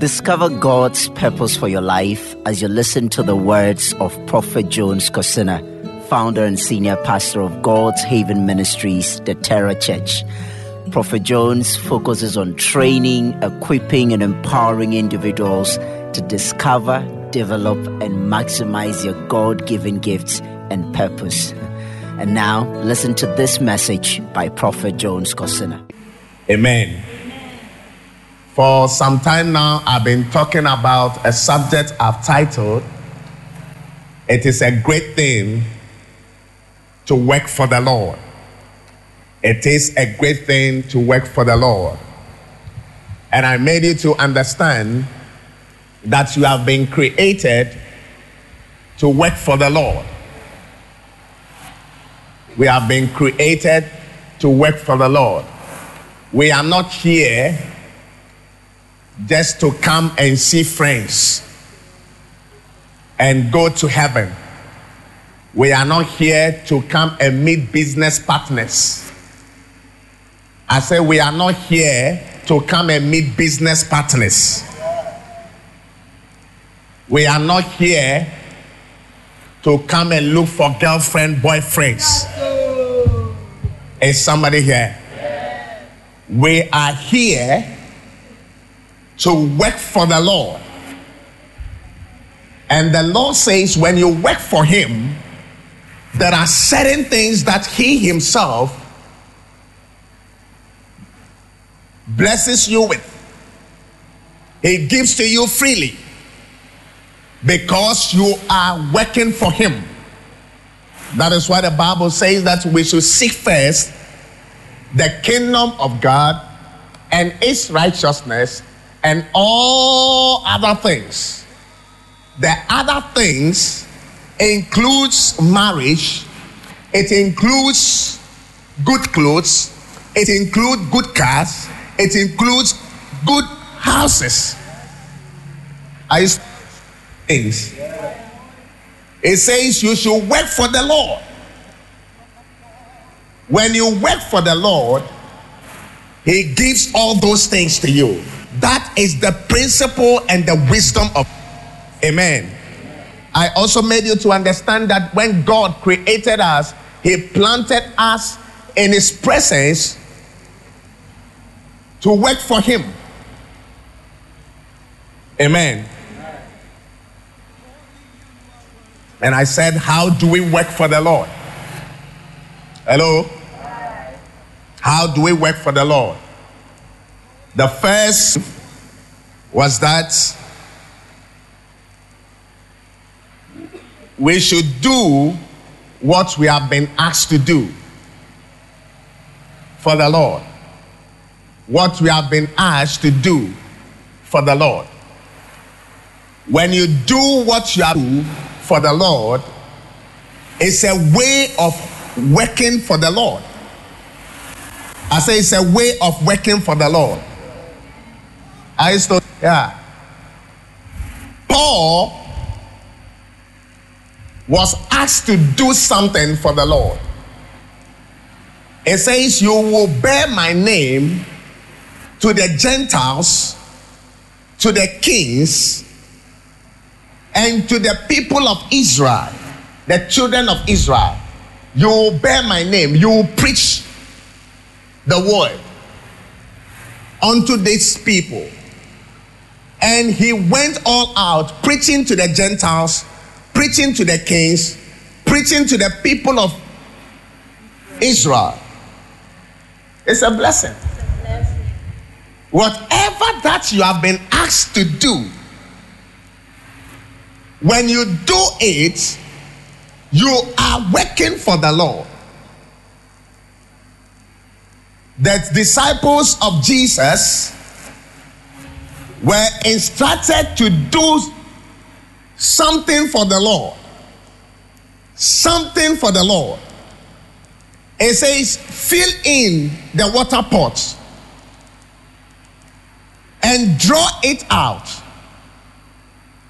Discover God's purpose for your life as you listen to the words of Prophet Jones Kosina, founder and senior pastor of God's Haven Ministries, the Terra Church. Prophet Jones focuses on training, equipping, and empowering individuals to discover, develop, and maximize your God given gifts and purpose. And now, listen to this message by Prophet Jones Kosina. Amen. For some time now, I've been talking about a subject I've titled, It is a Great Thing to Work for the Lord. It is a great thing to work for the Lord. And I made you to understand that you have been created to work for the Lord. We have been created to work for the Lord. We are not here just to come and see friends and go to heaven. We are not here to come and meet business partners. I say we are not here to come and meet business partners. We are not here to come and look for girlfriend, boyfriends. Is somebody here? We are here to work for the Lord. And the Lord says, when you work for Him, there are certain things that He Himself blesses you with. He gives to you freely because you are working for Him. That is why the Bible says that we should seek first the kingdom of God and its righteousness and all other things. The other things includes marriage, it includes good clothes, it includes good cars, it includes good houses. I things. It says you should work for the Lord. When you work for the Lord, He gives all those things to you. That is the principle and the wisdom of Amen. I also made you to understand that when God created us, He planted us in His presence to work for Him. Amen. And I said, How do we work for the Lord? Hello? How do we work for the Lord? The first was that we should do what we have been asked to do for the Lord. What we have been asked to do for the Lord. When you do what you do for the Lord, it's a way of working for the Lord. I say it's a way of working for the Lord. I still, yeah. Paul was asked to do something for the Lord. It says, You will bear my name to the Gentiles, to the kings, and to the people of Israel, the children of Israel. You will bear my name, you will preach the word unto these people. And he went all out preaching to the Gentiles, preaching to the kings, preaching to the people of Israel. It's a blessing. Whatever that you have been asked to do, when you do it, you are working for the Lord. The disciples of Jesus were instructed to do something for the Lord. Something for the Lord. It says, fill in the water pot and draw it out.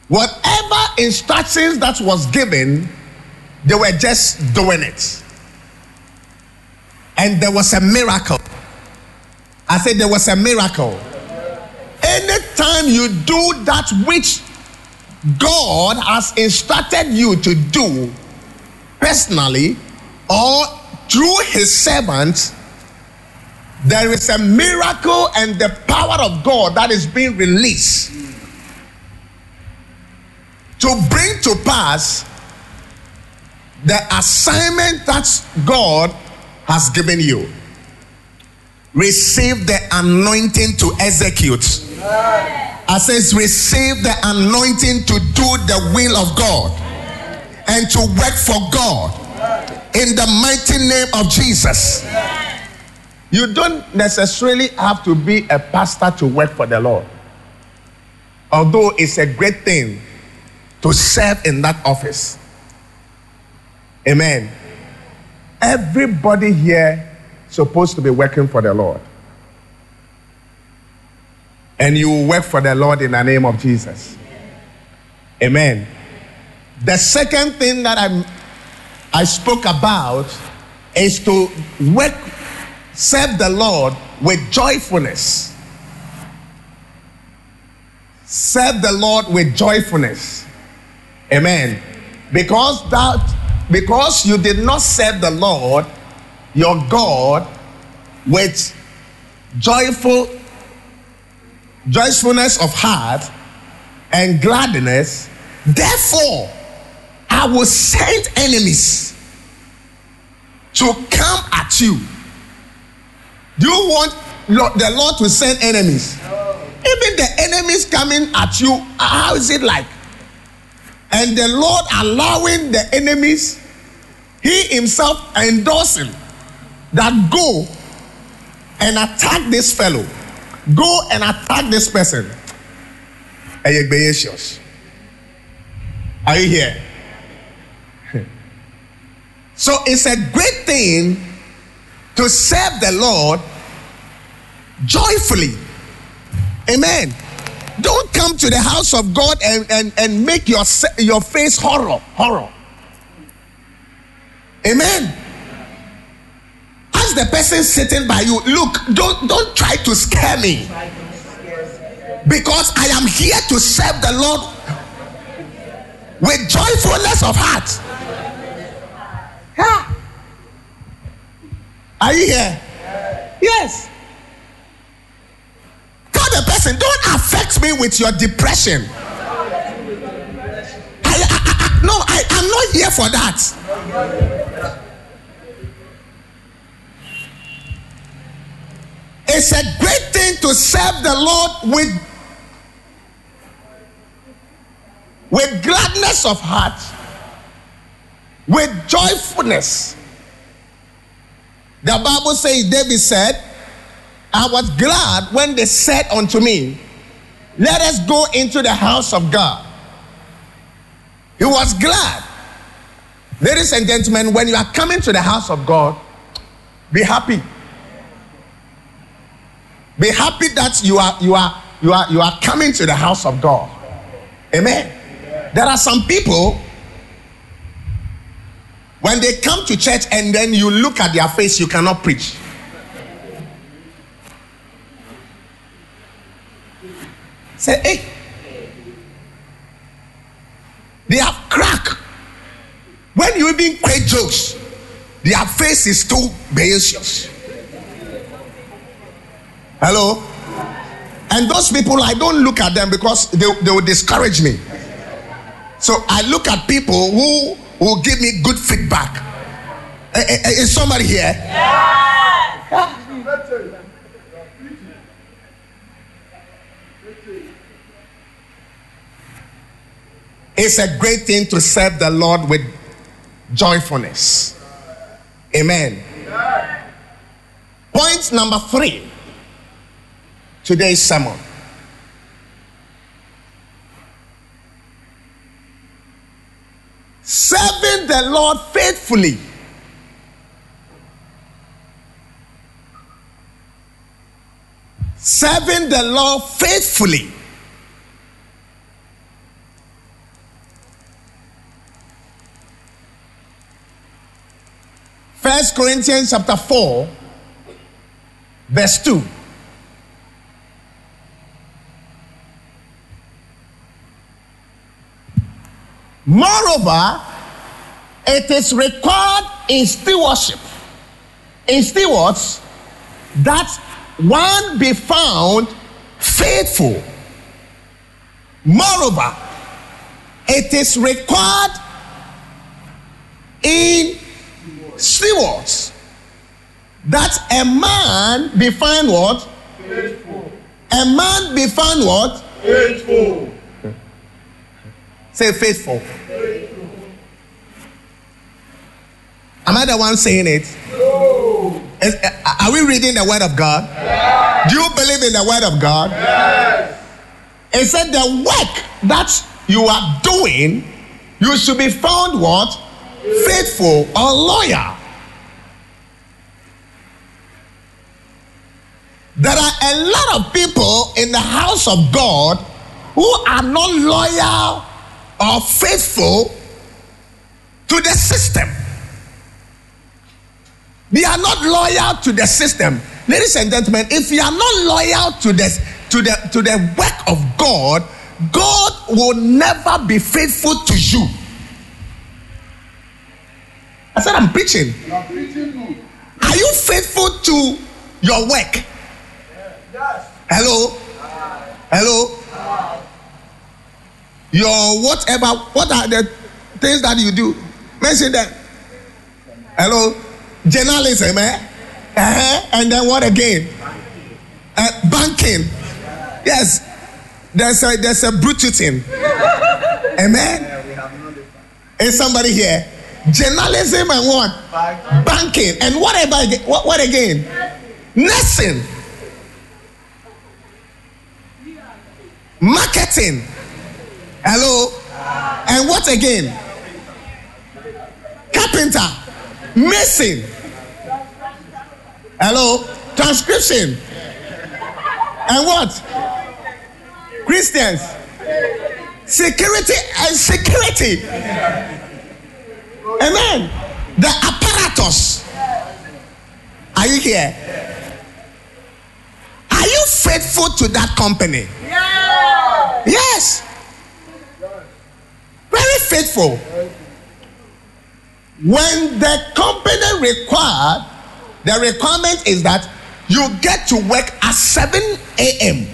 Whatever instructions that was given, they were just doing it. And there was a miracle. I said there was a miracle. Anytime you do that which God has instructed you to do personally or through his servants, there is a miracle and the power of God that is being released to bring to pass the assignment that God has given you. Receive the anointing to execute. I says, receive the anointing to do the will of God and to work for God in the mighty name of Jesus. You don't necessarily have to be a pastor to work for the Lord. Although it's a great thing to serve in that office. Amen. Everybody here supposed to be working for the Lord. And you will work for the Lord in the name of Jesus. Amen. The second thing that I I spoke about is to work serve the Lord with joyfulness. Serve the Lord with joyfulness. Amen. Because that because you did not serve the Lord your God with joyful joyfulness of heart and gladness, therefore I will send enemies to come at you. Do you want the Lord to send enemies? Even the enemies coming at you, how is it like? And the Lord allowing the enemies, He Himself endorsing that go and attack this fellow, go and attack this person. Are you here? So it's a great thing to serve the Lord joyfully. Amen. Don't come to the house of God and, and, and make your, your face horror. Horror. Amen. Ask the person sitting by you, look, don't, don't try to scare me. Because I am here to serve the Lord with joyfulness of heart. Yeah. Are you here? Yes. Tell the person, don't affect me with your depression. I, I, I, no, I, I'm not here for that. It's a great thing to serve the Lord with, with gladness of heart, with joyfulness. The Bible says, David said, I was glad when they said unto me, Let us go into the house of God. He was glad. Ladies and gentlemen, when you are coming to the house of God, be happy. Be happy that you are you are you are you are coming to the house of God. Amen. There are some people when they come to church and then you look at their face, you cannot preach. Say, hey. They have crack. When you even create jokes, their face is too malicious. Hello? And those people, I don't look at them because they, they will discourage me. So I look at people who will give me good feedback. Eh, eh, eh, is somebody here? Yeah. It's a great thing to serve the Lord with joyfulness. Amen. Point number three today's sermon. Serving the Lord faithfully. Serving the Lord faithfully. First Corinthians chapter 4, verse 2. Moreover, it is required in stewardship, in stewards, that one be found faithful. Moreover, it is required in stewards that a man be found what? Faithful. A man be found what? Faithful. Say faithful. Am I the one saying it? No. Is- uh, are we reading the word of God? Do you believe in the word of God? Yes. It said the work that you are doing, you should be found what? Faithful or loyal. There are a lot of people in the house of God who are not loyal or faithful to the system. They are not loyal to the system. Ladies and gentlemen, if you are not loyal to the, to the, to the work of God, God will never be faithful to you. I said, I'm preaching. Are preaching. Are you faithful to your work? Yes. Hello? Hello? Your whatever, what are the things that you do? Mention them. Hello? Journalism, eh? Uh-huh. And then what again? Uh, banking. Yes. There's a there's a brututin. Amen. Is somebody here? Journalism and what? Banking. And whatever again? What, what again? Nursing. marketing hello? And what again? Carpenter. Mason. Hello? Transcription. And what? Christians. Security and security. Amen. The apparatus. Are you here? Are you faithful to that company? Yes. Faithful. When the company required, the requirement is that you get to work at 7 a.m.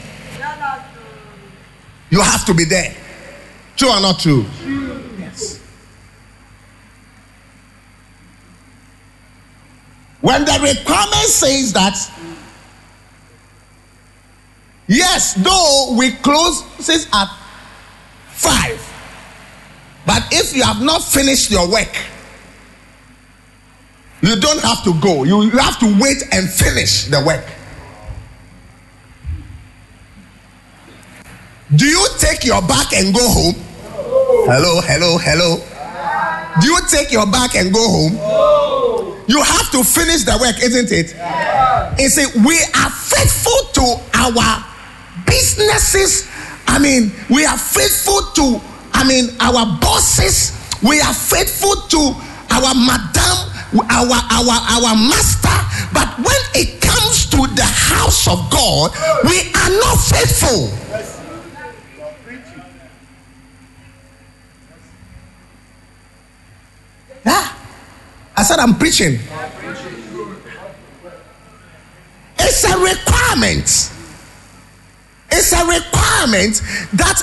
You have to be there. True or not true? Yes. When the requirement says that Yes, though we close since at five, but if you have not finished your work, you don't have to go. You, you have to wait and finish the work. Do you take your back and go home? Hello, hello, hello. Do you take your back and go home? You have to finish the work, isn't it? It's a, we are faithful to our businesses. I mean, we are faithful to, I mean, our bosses. We are faithful to our madam, our our our master. But when it comes to the house of God, we are not faithful. Yeah. I said I'm preaching. It's a requirement. It's a requirement that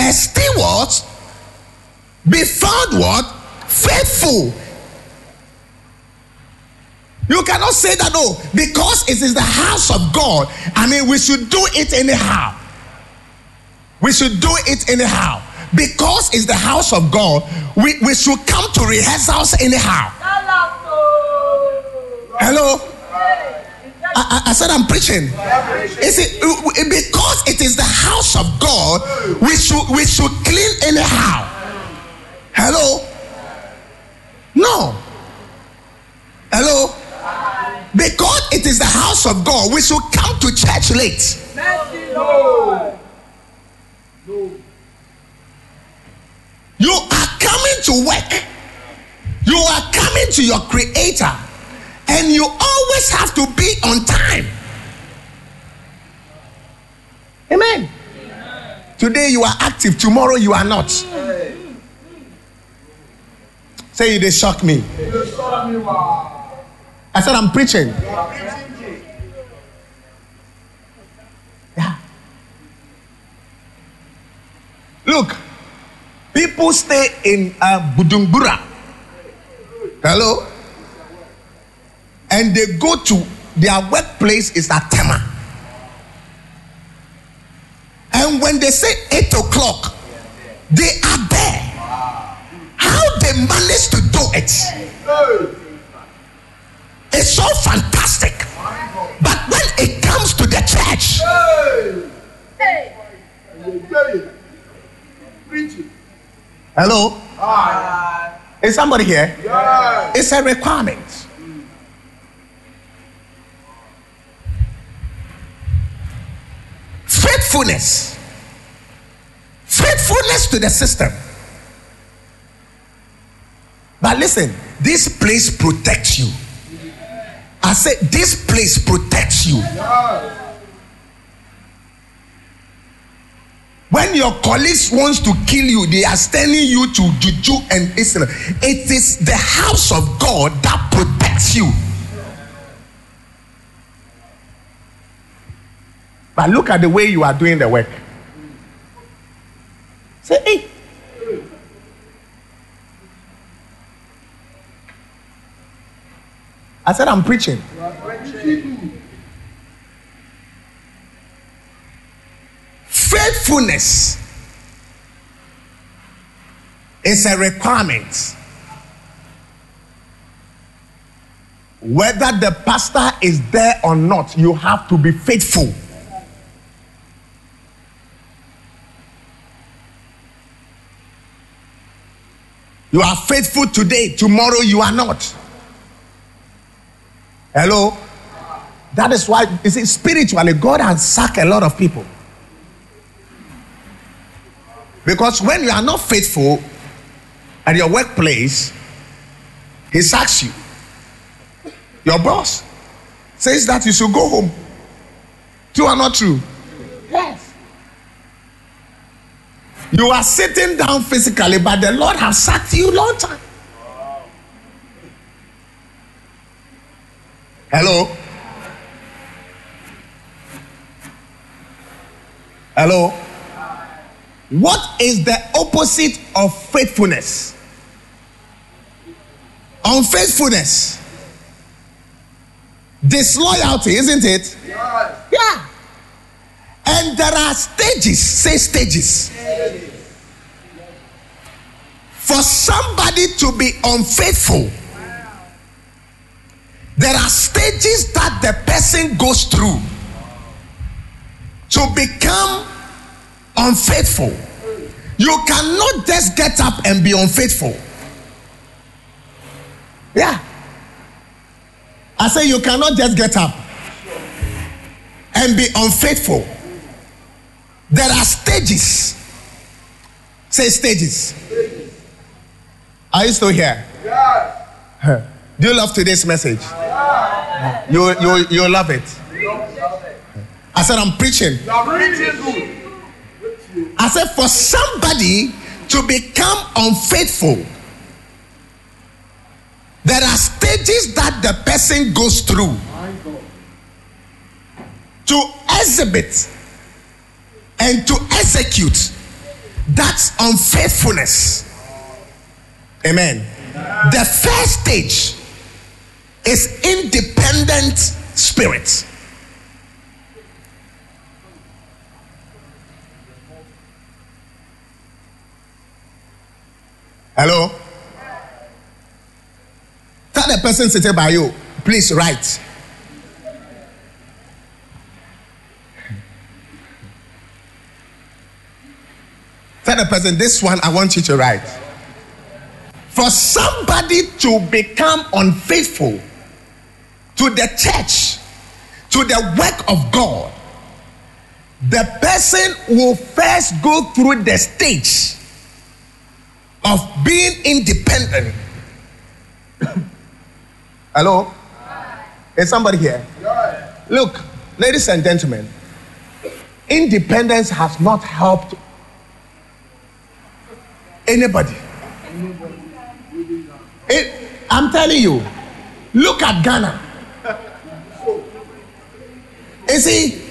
a steward be found what? Faithful. You cannot say that, oh, because it is the house of God. I mean, we should do it anyhow. We should do it anyhow. Because it's the house of God, we, we should come to rehearsals anyhow. Hello? I, I, said I'm preaching. Is it because it is the house of God? We should we should clean anyhow. Hello? No. Hello? Because it is the house of God, we should come to church late. No. You are coming to work. You are coming to your creator. And you always have to be on time. Amen. Today you are active, tomorrow you are not. Say they shock me. I said I'm preaching. Yeah. Look, people stay in uh, Budumbura. Hello? And they go to their workplace is at Tema. And when they say 8 o'clock, they are there. How they manage to do. It's so fantastic. But when it comes to the church, Hey. You get it. Preaching. hello? Ah. Is somebody here? Yeah. It's a requirement. Faithfulness. Faithfulness to the system. But listen, this place protects you. I said, this place protects you. When your colleagues wants to kill you, they are sending you to Juju and Israel. It is the house of God that protects you. But look at the way you are doing the work. Say, hey. I said, I'm preaching. Faithfulness is a requirement. Whether the pastor is there or not, you have to be faithful. You are faithful today, tomorrow you are not. Hello? That is why, you see, spiritually, God has sacked a lot of people. Because when you are not faithful at your workplace, he sacks you. Your boss says that you should go home. True or not true? Yes. You are sitting down physically, but the Lord has sacked you long time. Hello? Hello? What is the opposite of faithfulness? Unfaithfulness. Disloyalty, isn't it? Yeah. Yeah. And there are stages, say stages. For somebody to be unfaithful, there are stages that the person goes through to become unfaithful. You cannot just get up and be unfaithful. Yeah. I say you cannot just get up and be unfaithful. There are stages. Say stages. Are you still here? Yeah. Do you love today's message? You, you, you love it. I said, I'm preaching. I said, for somebody to become unfaithful, there are stages that the person goes through to exhibit and to execute that's unfaithfulness. Amen. The first stage is independent spirit. Hello? Tell the person sitting by you, please write. Tell the person, this one I want you to write. For somebody to become unfaithful to the church, to the work of God, the person will first go through the stage of being independent. Hello? Is somebody here? Look, ladies and gentlemen, independence has not helped anybody. It, I'm telling you, look at Ghana. You see,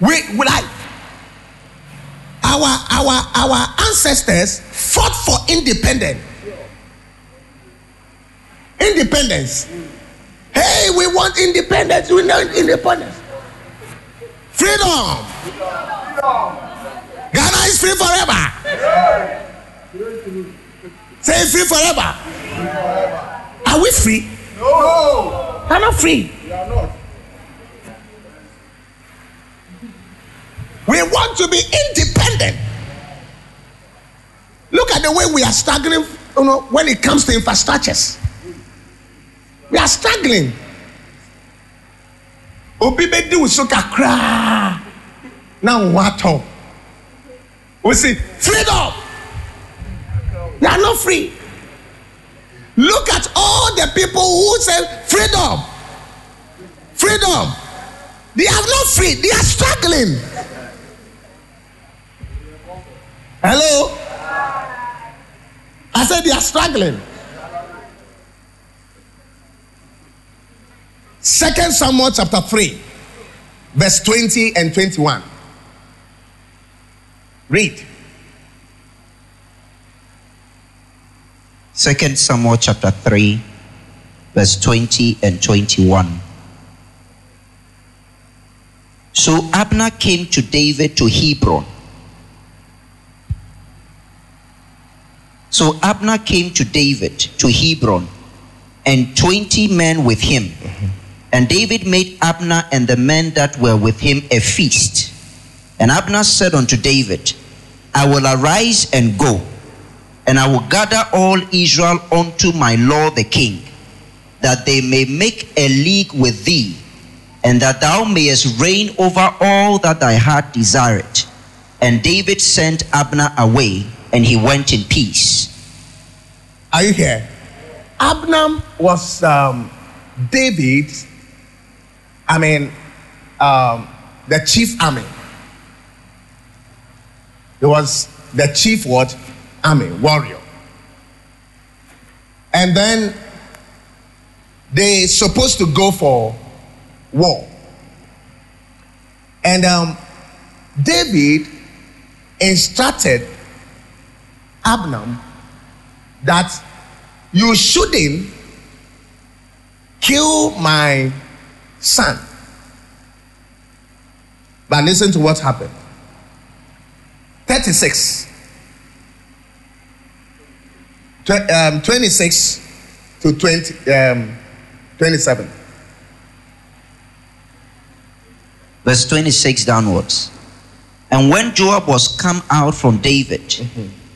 we, we like our our our ancestors fought for independence. Independence. Hey, we want independence. We want independence. Freedom. Ghana is free forever. Say free forever. Are we free? No. We're not free. We are not. We want to be independent. Look at the way we are struggling you know, when it comes to infrastructures. We are struggling. Obi wusu kakra na wato. We see freedom. We are not free. Look at all the people who say freedom. Freedom. They are not free. They are struggling. Hello? I said they are struggling. Second Samuel chapter 3, verse 20 and 21. Read. Second Samuel chapter 3, verse 20 and 21. So Abner came to David to Hebron. So Abner came to David to Hebron, and twenty men with him. And David made Abner and the men that were with him a feast. And Abner said unto David, I will arise and go, and I will gather all Israel unto my lord the king, that they may make a league with thee, and that thou mayest reign over all that thy heart desireth. And David sent Abner away, and he went in peace. Are you here? Abner was um, David's, I mean, um, the chief army. He was the chief what? Army, warrior. And then they supposed to go for war. And um, David instructed Abner that you shouldn't kill my son. But listen to what happened. 36. Tw- um, 26 to 20, um, 27. verse 26 downwards. And when Joab was come out from David,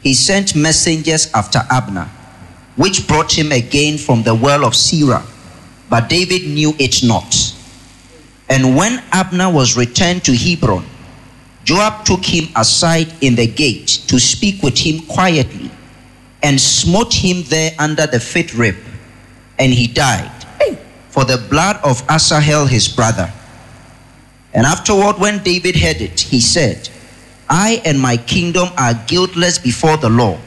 he sent messengers after Abner, which brought him again from the well of Sirah. But David knew it not. And when Abner was returned to Hebron, Joab took him aside in the gate to speak with him quietly, and smote him there under the fit rib, and he died for the blood of Asahel his brother. And afterward, when David heard it, he said, I and my kingdom are guiltless before the law,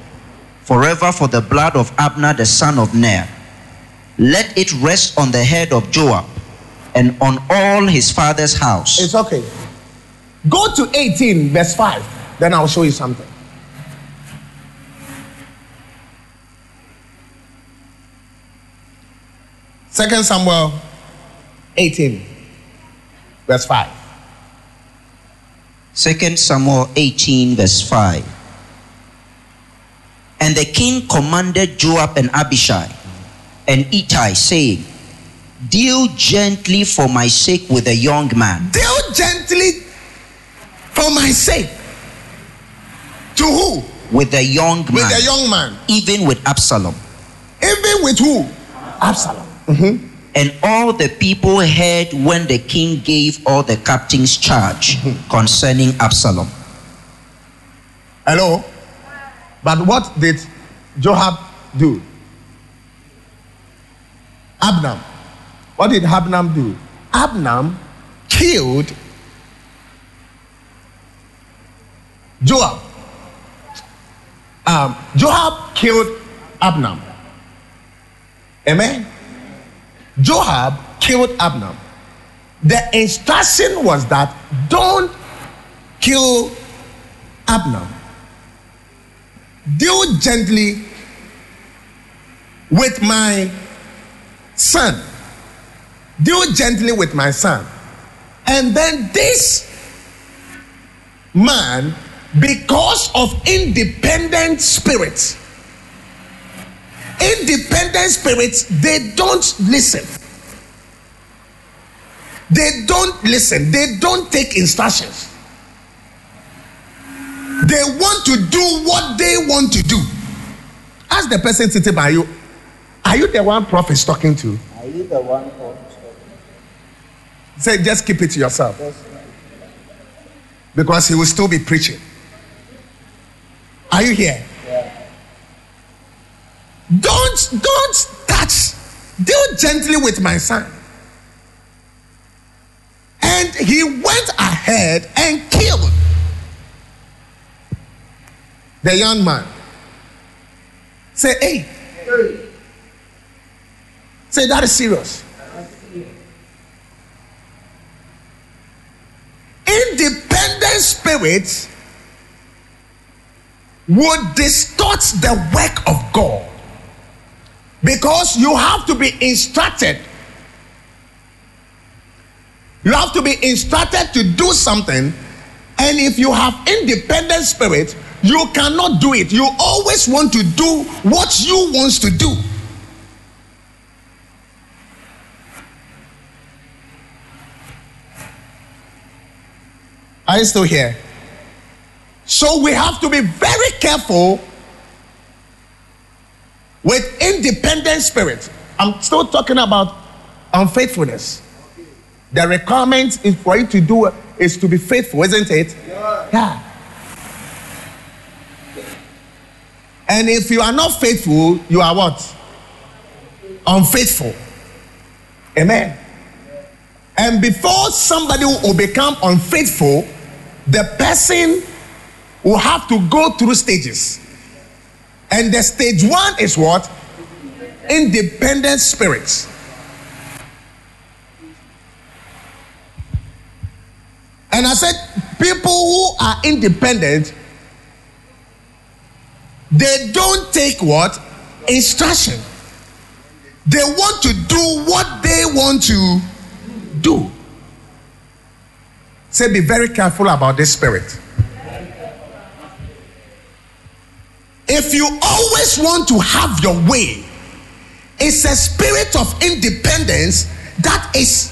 forever for the blood of Abner the son of Ner. Let it rest on the head of Joab and on all his father's house. It's okay. Go to 18, verse 5. Then I'll show you something. Second Samuel 18, verse 5. Second Samuel 18, verse 5. And the king commanded Joab and Abishai and Ittai, saying, Deal gently for my sake with the young man. Deal gently for my sake. To who? With the young man. With man. the young man. even with Absalom. Even with who? Absalom. Mm-hmm. And all the people heard when the king gave all the captains charge concerning Absalom. Hello? But what did Joab do? Abner. What did Abner do? Abner killed Joab. Um, Joab killed Abner. Amen. Joab killed Abner. The instruction was that don't kill Abner. Deal gently with my son. Deal gently with my son. And then this man, because of independent spirits, independent spirits, they don't listen. They don't listen. They don't take instructions. They want to do what they want to do. Ask the person sitting by you, are you the one prophet is talking to? Are you the one called to? Say, just keep it to yourself. Because he will still be preaching. Are you here? Don't don't touch. Deal gently with my son. And he went ahead and killed the young man. Say, hey, Hey. say that is serious. Independent spirits would distort the work of God because you have to be instructed. You have to be instructed to do something, and if you have independent spirit, you cannot do it. You always want to do what you wants to do. Are you still here? So we have to be very careful with independent spirit. I'm still talking about unfaithfulness. The requirement is for you to do is to be faithful, isn't it? Yeah. And if you are not faithful, you are what? Unfaithful. Amen. And before somebody will become unfaithful, the person will have to go through stages. And the stage one is what? Independent spirits. And I said, people who are independent, they don't take what? Instruction. They want to do what they want to do. Say, be very careful about this spirit. If you always want to have your way, it's a spirit of independence that is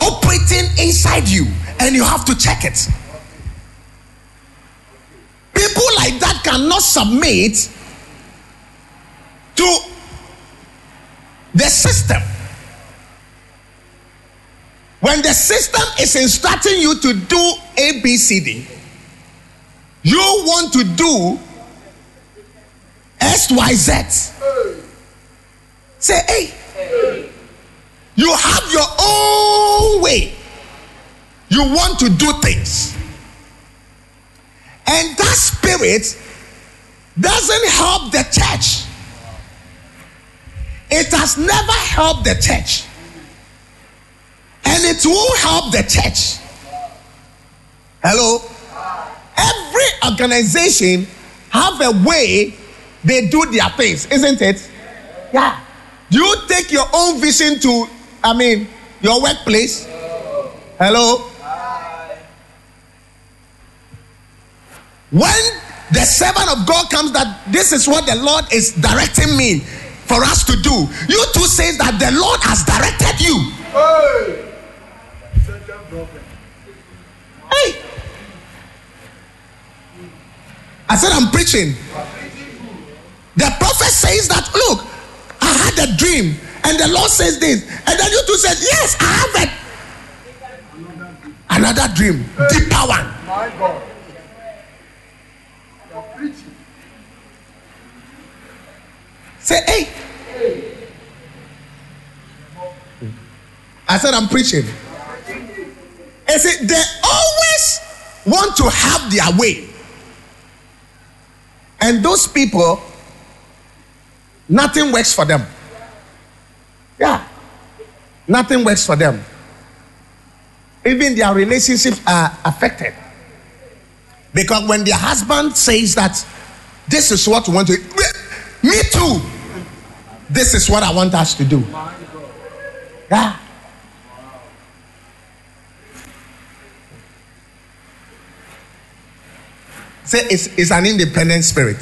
operating inside you, and you have to check it. People like that cannot submit to the system. When the system is instructing you to do A, B, C, D, you want to do X, Y, Z. Say, hey, you have your own way. You want to do things. And that spirit doesn't help the church. It has never helped the church. And it will help the church. Hello? Every organization have a way they do their things, isn't it? Yeah. Do you take your own vision to, I mean, your workplace? Hello? When the servant of God comes that this is what the Lord is directing me for us to do, you two says that the Lord has directed you. Hey. Hey. I said I'm preaching. The prophet says that look, I had a dream, and the Lord says this, and then you two said, Yes, I have it. Another dream, deeper one. My God. You are preaching. Say, hey. I said, I'm preaching. I said, they always want to have their way. And those people, nothing works for them. Yeah. Nothing works for them. Even their relationships are affected. Because when their husband says that this is what we want to me too. This is what I want us to do. Yeah. Say it's, it's an independent spirit.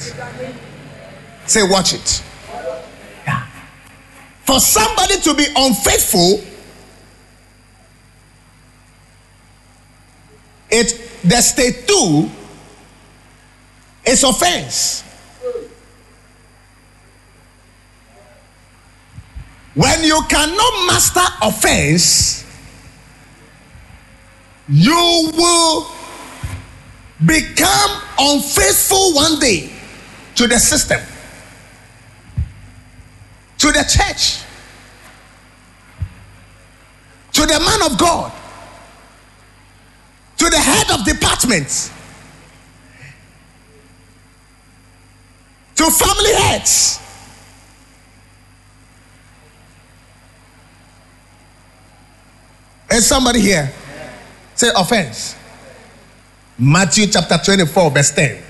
Say, watch it. For somebody to be unfaithful, it the state two is offense. When you cannot master offense, you will become unfaithful one day to the system, to the church, to the man of God, to the head of departments, to family heads. Is somebody here? Say offense. Matthew chapter 24, verse 10.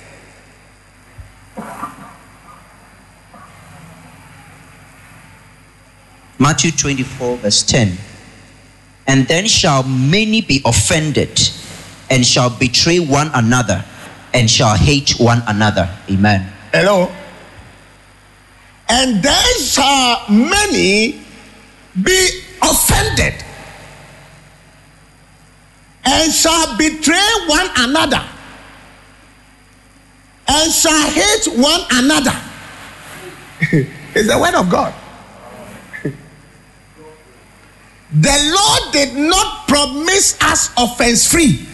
Matthew 24, verse 10. And then shall many be offended, and shall betray one another, and shall hate one another. Amen. Hello? And then shall many be offended and shall betray one another and shall hate one another. it's the word of God. The Lord did not promise us offense free.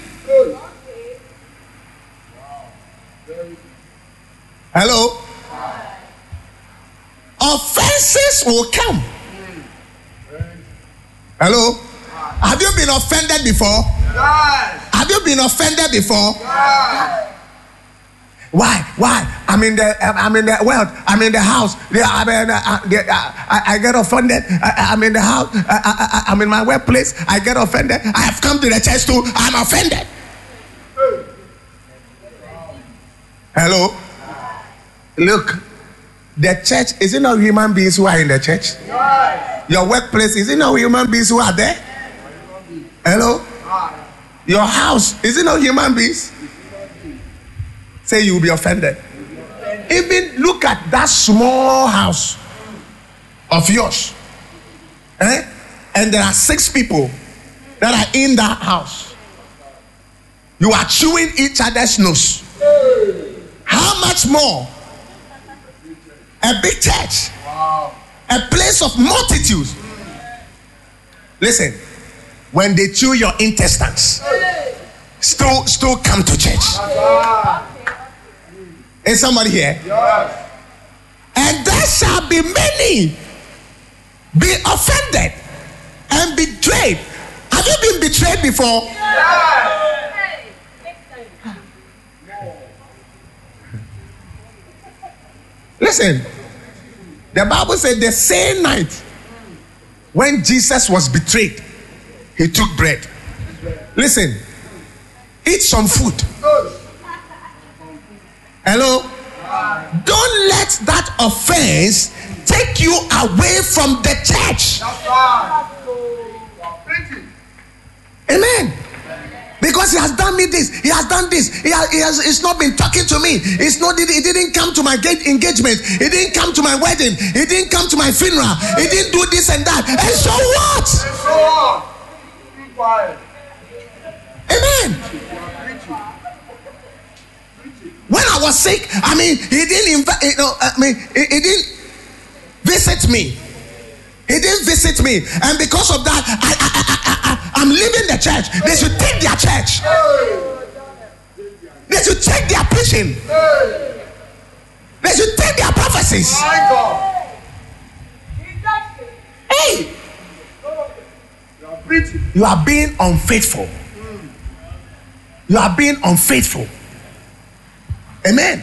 Hello? Offenses will come. Hello? Have you been offended before? Have you been offended before? Why? Why? I'm in the I'm in the world. I'm in the house. I'm in, I, I get offended. I, I'm in the house. I, I, I'm in my workplace. I get offended. I have come to the church too. I'm offended. Hello. Look, the church is it not human beings who are in the church? Your workplace is it not human beings who are there? Hello. Your house is it not human beings? Say you will be offended. Even look at that small house of yours. Eh? And there are six people that are in that house. You are chewing each other's nose. How much more? A big church. A place of multitudes. Listen, when they chew your intestines, still still come to church. Is somebody here? Yes. And there shall be many be offended and betrayed. Have you been betrayed before? Yes. Listen, the Bible said the same night when Jesus was betrayed, he took bread. Listen, eat some food. Hello? Don't let that offense take you away from the church. Amen. Because he has done me this, he has done this, he has, he has he's not been talking to me. It's not he didn't come to my gate engagement, he didn't come to my wedding, he didn't come to my funeral, he didn't do this and that. And so what? Amen. When I was sick, I mean, he didn't invite, you know, I mean, he, he didn't visit me. He didn't visit me, and because of that, I, I, I, I, I, am leaving the church. They should take their church. They should take their preaching. They should take their prophecies. Hey, you are being unfaithful. You are being unfaithful. Amen.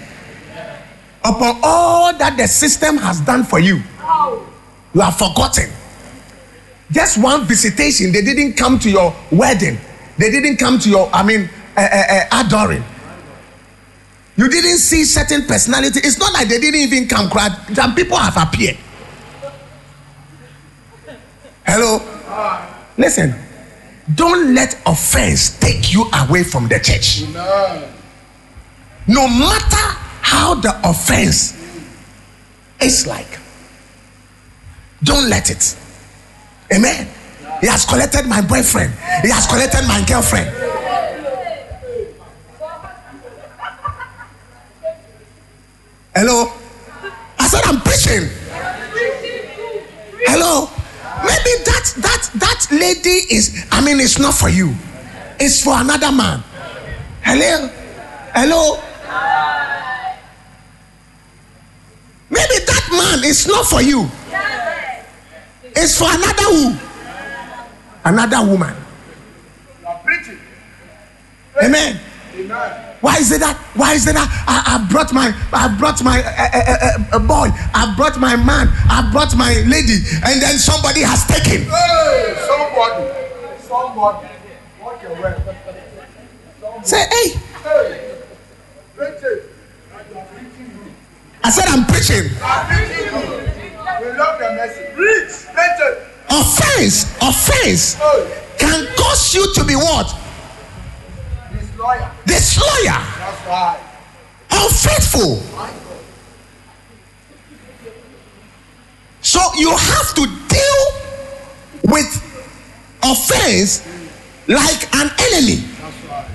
Upon all that the system has done for you, you are forgotten. just one visitation, they didn't come to your wedding. They didn't come to your, I mean, uh, uh, uh, adoring. You didn't see certain personality. It's not like they didn't even come. Some people have appeared. Hello? Listen, don't let offense take you away from the church. No matter how the offense is like, don't let it. Amen. He has collected my boyfriend, he has collected my girlfriend. Hello? I said, I'm preaching. Hello? Maybe that that that lady is, I mean, it's not for you. It's for another man. Hello? Hello? Maybe that man is not for you. It's for another who? Another woman. You are preaching. Amen. Amen. Why is it that? Why is it that I, I brought my I brought my uh, uh, uh, boy, I brought my man, I brought my lady, and then somebody has taken. Hey, somebody. Somebody. What your word. Say, hey, Hey. Preaching. You are preaching good. I said I'm preaching. You are preaching. We love the message. Preach. Preaching. Offense, offense Hey. can cause you to be what? This lawyer. Disloyal, That's right. unfaithful. So you have to deal with offense like an enemy. That's right.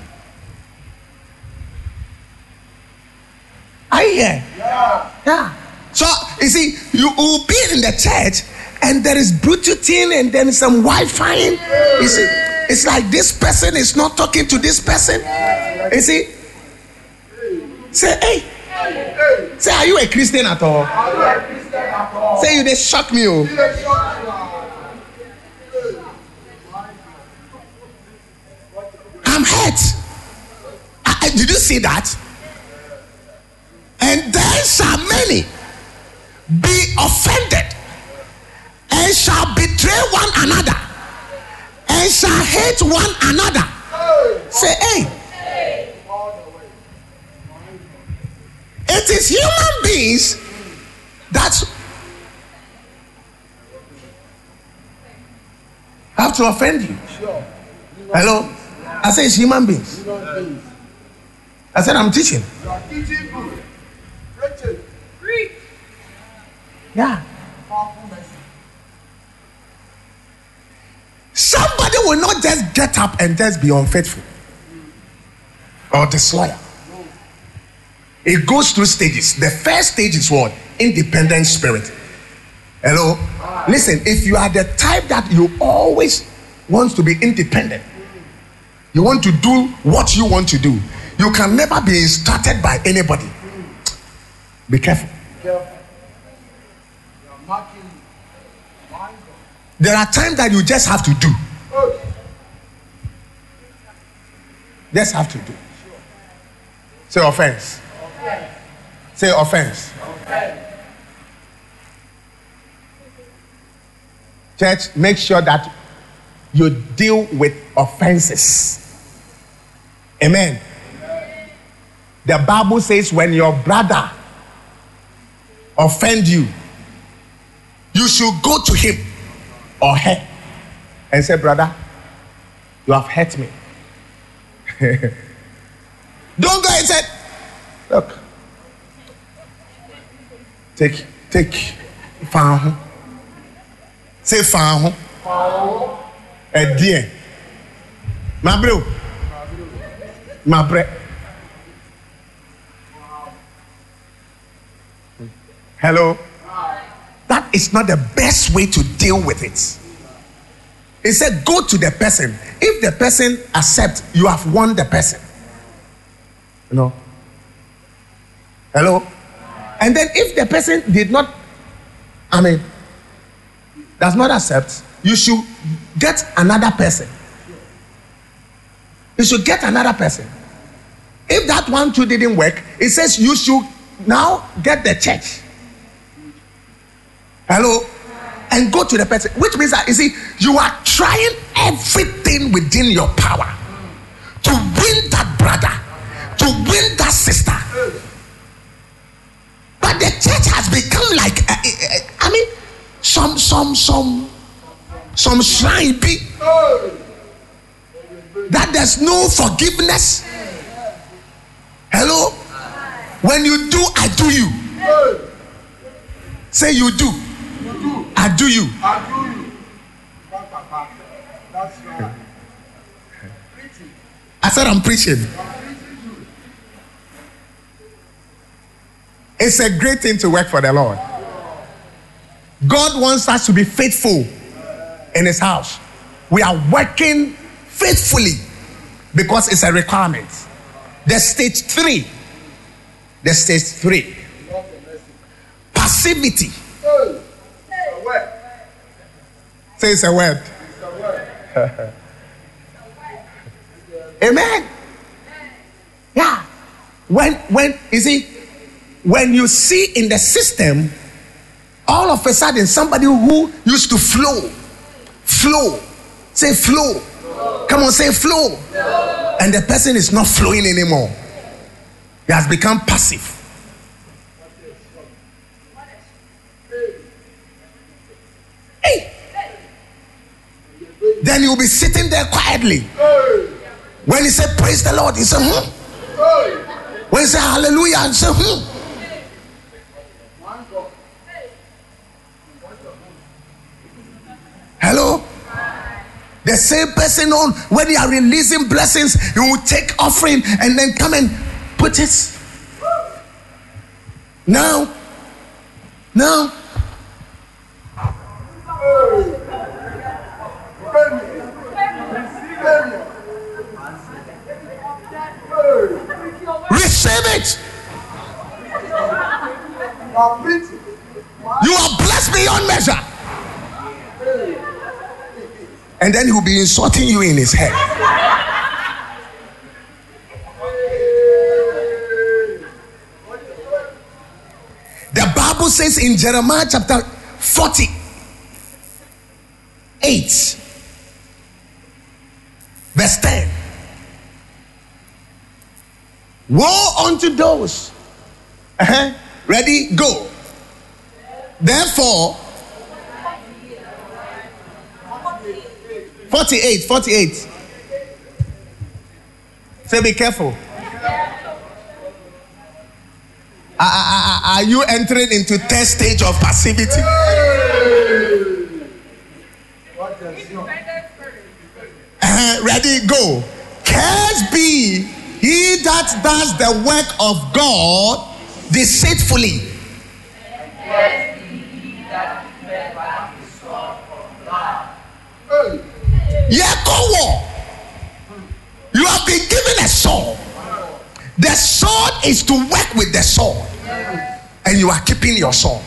Are you here? Yeah. Yeah. So you see, you will be in the church and there is Bluetoothing and then some Wi-Fi. You see, it's like this person is not talking to this person. You see? Say, hey, say, are you a Christian at all? Say you they shock me. Oh. I'm hurt. I- I- did you see that? And then shall many be offended and shall betray one another and shall hate one another. Say, hey, it is human beings that have to offend you. Hello? I say it's. Human beings. I said I'm teaching. You are teaching good. Preaching. Preach. Yeah. Somebody will not just get up and just be unfaithful or disloyal. It goes through stages. The first stage is what? Independent spirit. Hello? Listen, if you are the type that you always want to be independent, you want to do what you want to do, you can never be instructed by anybody. Be careful. Careful. You are marking you. There are times that you just have to do. Just have to do. Say offense. Say offense. Church, make sure that you deal with offenses. Amen. The Bible says when your brother offend you, you should go to him or her and say, brother, you have hurt me. Don't go and say, look, take, take, fan. Say fan ho. A dear. My bro. My bre. Hello. That is not the best way to deal with it. He said, go to the person. If the person accepts, you have won the person. You know? Hello? And then if the person did not, I mean, does not accept, you should get another person. You should get another person. If that one too didn't work, it says you should now get the church. Hello? and go to the person, which means that you see, you are trying everything within your power to win that brother, to win that sister. But the church has become like, uh, uh, uh, I mean, some, some, some, some shrine be that there's no forgiveness. Hello? When you do, I do you. Say you do. I do you. I do you. Papa, That's right. Preaching. I said I'm preaching. It's a great thing to work for the Lord. God wants us to be faithful in His house. We are working faithfully because it's a requirement. The stage three. The stage three. Passivity. Hey, it's a word. Say it's a word. It's a word. Amen. Yeah. When when you see, when you see in the system, all of a sudden somebody who used to flow, flow, say flow. Come on, say flow. And the person is not flowing anymore. He has become passive. Then you'll be sitting there quietly. When he said, Praise the Lord, he said, Hmm. When he said, Hallelujah, he said, Hmm. Hello? The same person on when you are releasing blessings, you will take offering and then come and put it. Now, now, Failure. Failure. Hey, receive it. You are blessed beyond measure. And then he will be insulting you in his head. The Bible says in Jeremiah chapter 48, verse 10 Woe unto those. Uh-huh. Ready? Go. Therefore, 48, 48. Say, be careful. Are, are- are you entering into third stage of passivity? What a sin. Uh-huh. Ready? Go. Cursed be he that does the work of God deceitfully. Yakowo, you have been given a sword. The sword is to work with the sword, and you are keeping your sword.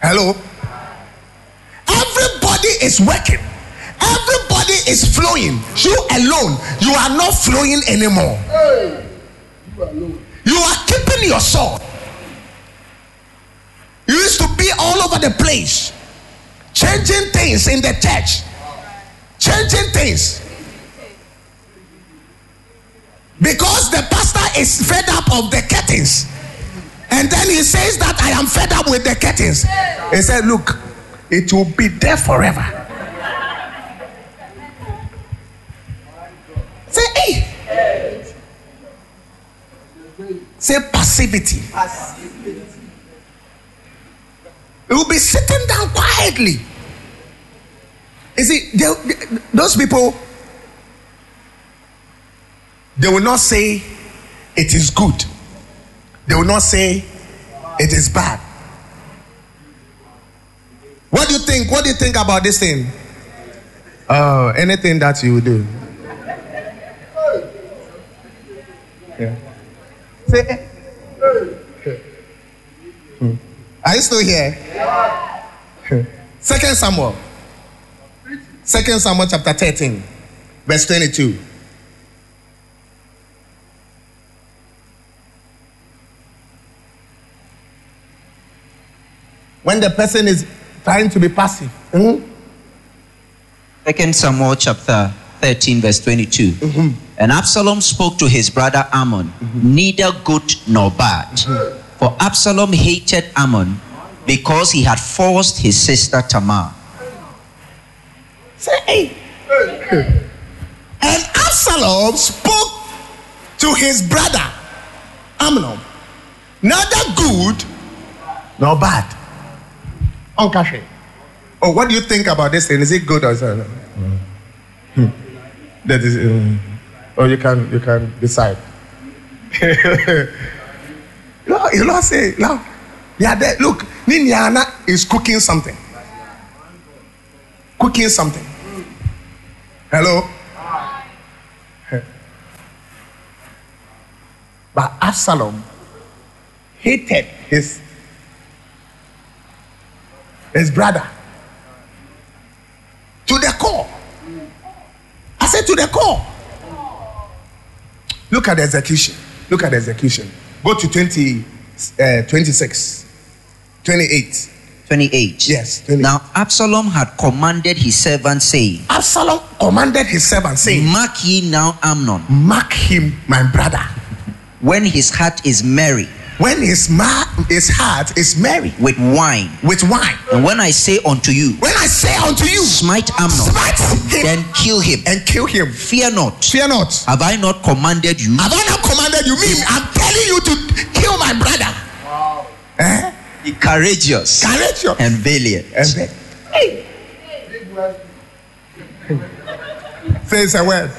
Hello. Everybody is working. Everybody is flowing. You alone, you are not flowing anymore. You. Are keeping your sword. You used to be all over the place, changing things in the church, changing things. Because the pastor is fed up of the curtains. And then he says that I am fed up with the curtains. He said, Look, it will be there forever. Say, hey. Say passivity. You will be sitting down quietly. You see, they- they- those people, they will not say it is good. They will not say it is bad. What do you think? What do you think about this thing? Oh, anything that you do. Yeah. Say. Hmm. Are you still here? Second Samuel. Second Samuel chapter 13, verse 22. When the person is trying to be passive. Mhm. Second Samuel chapter 13, verse 22. Mm-hmm. And Absalom spoke to his brother Amnon, mm-hmm. neither good nor bad. Mm-hmm. For Absalom hated Amnon because he had forced his sister Tamar. Say, hey. And Absalom spoke to his brother Amnon, neither good nor bad. Unkashe. Oh, what do you think about this thing? Is it good or is it? Hmm. hmm. That is. Um, oh, you can you can decide. no, you know, say no. Yeah, there. Look, Niniana is cooking something. Cooking something. Hello. But Absalom hated his his brother to the core. I said to the core. Look at the execution. Look at the execution. Go to 20, uh, 26, 28. 28. Yes, 28. Now Absalom had commanded his servant, saying, Absalom commanded his servant, saying, Mark ye now Amnon, Mark him, my brother. when his heart is merry When his, ma- his heart is merry with wine. with wine. And when I say unto you, When I say unto you, smite Amnon, smite him then kill him. and kill him. Fear not. Fear not. Have I not commanded you? Have I not commanded you? Me, I'm telling you to kill my brother. Wow eh? Be courageous Courageous. and valiant. And then, hey, Big word. a word.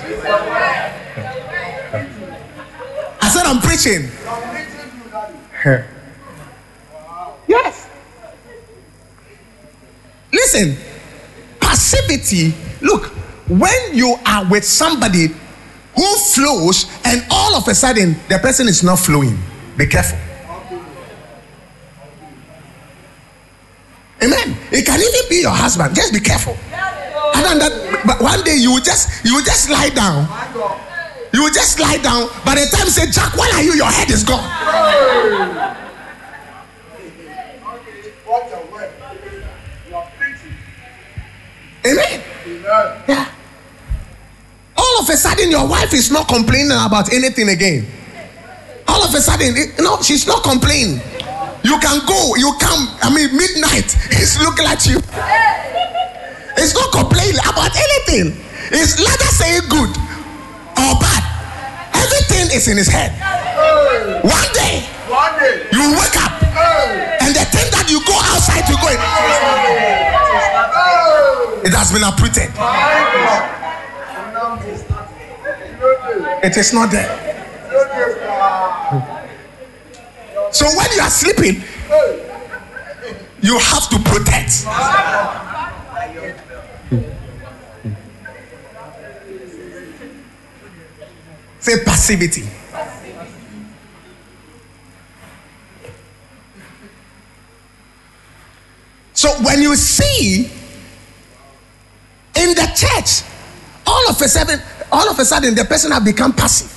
I said I'm preaching. I'm meeting you, daddy. Yes. Listen, passivity. Look, when you are with somebody who flows and all of a sudden the person is not flowing, be careful. Amen. It can even be your husband. Just be careful. And then that, but one day you will just you will just lie down. You will just lie down. By the time you say, Jack, where are you? Your head is gone. What a word. You are preaching. Amen. Amen. Yeah. All of a sudden, your wife is not complaining about anything again. All of a sudden, it- no, she's not complaining. You can go, you come, I mean, midnight, he's looking at you. It's not complaining about anything. It's neither saying good or bad. Everything is in his head. One day, you wake up, and the thing that you go outside to go, in, it has been uprooted. It is not there. So when you are sleeping, you have to protect. Say passivity. So when you see in the church, all of a sudden, all of a sudden, the person have become passive.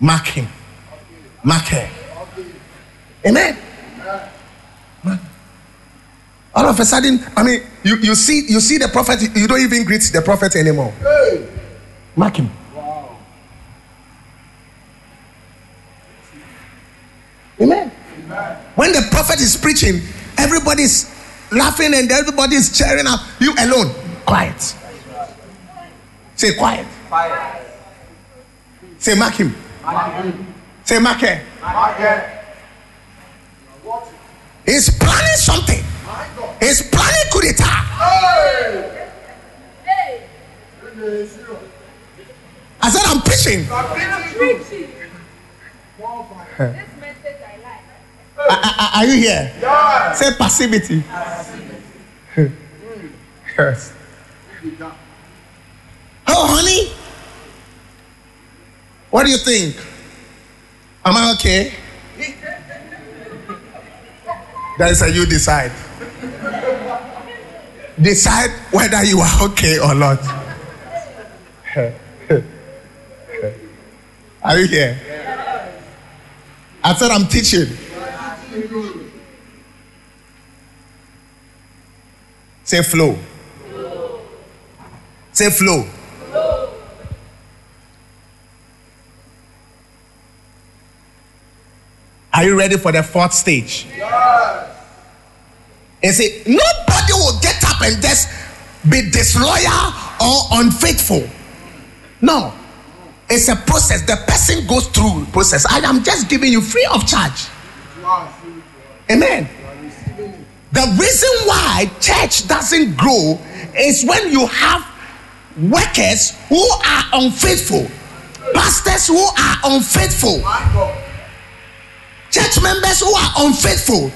Mark him. Mark her. Amen. All of a sudden, I mean, you, you see you see the prophet, you don't even greet the prophet anymore. Hey. Mark him. Wow. Amen. When the prophet is preaching, everybody's laughing and everybody's cheering up. You alone, quiet. Say quiet. Fire. Say mark him. Say mark her. My God. What? He's planning something. He's planning coup d'etat. Hey. Hey. I said I'm preaching. I'm preaching. Preaching. More fire. This message I like. Are- you here? Yeah. Say passivity. yes. Oh, honey. What do you think? Am I okay? That is how you decide. Decide whether you are okay or not. Are you here? Yeah. I said I'm teaching. Say flow. flow. Say flow. flow. Are you ready for the fourth stage? Yes. And say, nobody will get up and just be disloyal or unfaithful. No. It's a process. The person goes through process. I am just giving you free of charge. Amen. The reason why church doesn't grow is when you have workers who are unfaithful, pastors who are unfaithful, church members who are unfaithful,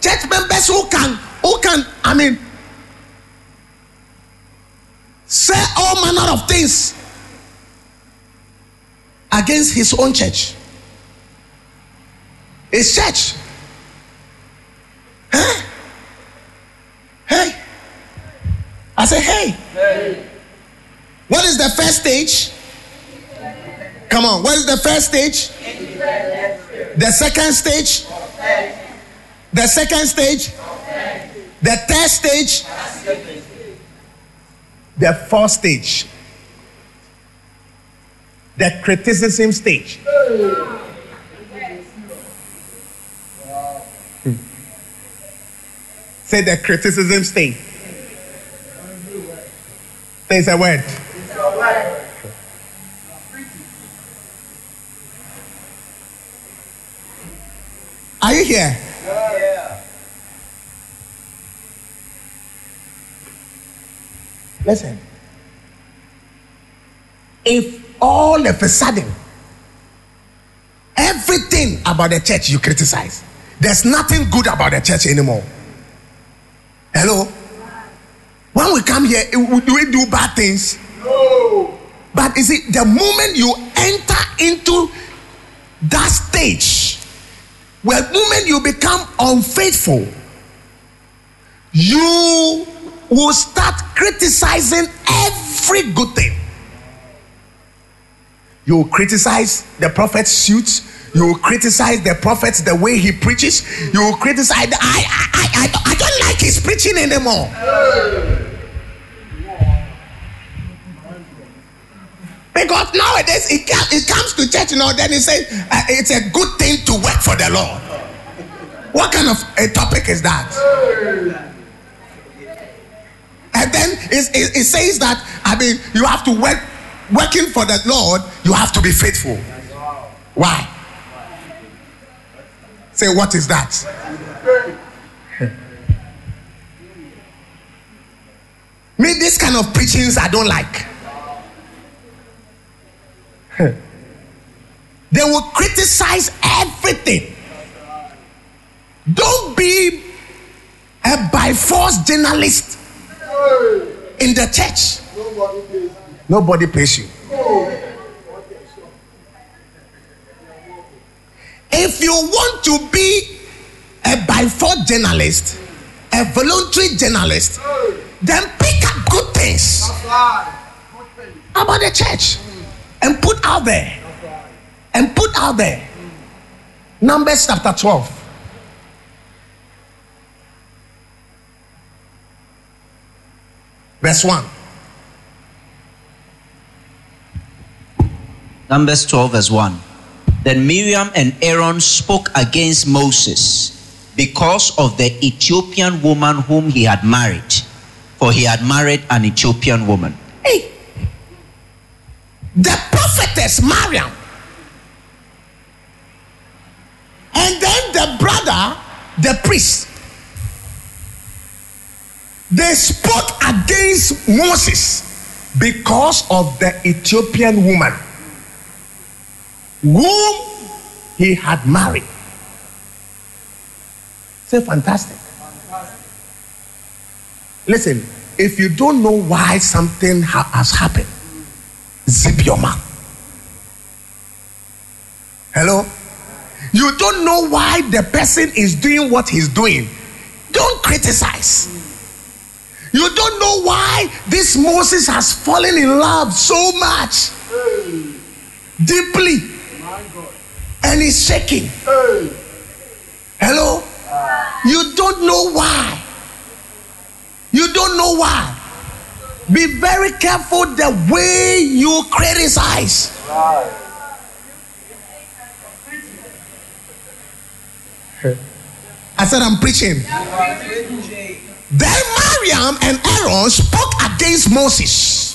church members who can who can I mean say all manner of things against his own church. His church. Huh? Hey. I say, hey. What is the first stage? Come on. What is the first stage? The second stage? The second stage? The third stage? The fourth stage? The criticism stage. Hmm. Say the criticism stage. Say a word. Are you here? Listen. If all of a sudden everything about the church you criticize, there's nothing good about the church anymore. Hello? When we come here, do we do bad things? No. But is it the moment you enter into that stage, where moment you become unfaithful, you will start criticizing every good thing. You will criticize the prophet's suit. You will criticize the prophet the way he preaches. You will criticize. I, I, I, I, I don't like his preaching anymore. Because nowadays it, ca- it comes to church, you know, then it says uh, it's a good thing to work for the Lord. What kind of a topic is that? And then it, it, it says that, I mean, you have to work, working for the Lord, you have to be faithful. Why? Say, what is that? Me, this kind of preachings I don't like. They will criticize everything. Don't be a by force journalist in the church. Nobody pays you. If you want to be a by force journalist, a voluntary journalist, then pick up good things about the church and put out there. And put out there. Numbers chapter 12. Verse 1. Numbers 12, verse 1. Then Miriam and Aaron spoke against Moses because of the Ethiopian woman whom he had married, for he had married an Ethiopian woman. Hey, the prophetess Mariam, and then the brother, the priest, they spoke against Moses because of the Ethiopian woman whom he had married. Say fantastic. Listen, if you don't know why something ha- has happened, zip your mouth. Hello? You don't know why the person is doing what he's doing. Don't criticize. You don't know why this Moses has fallen in love so much, deeply. And is shaking. Hey. Hello? You don't know why. You don't know why. Be very careful the way you criticize. I said, I'm preaching. Then Miriam and Aaron spoke against Moses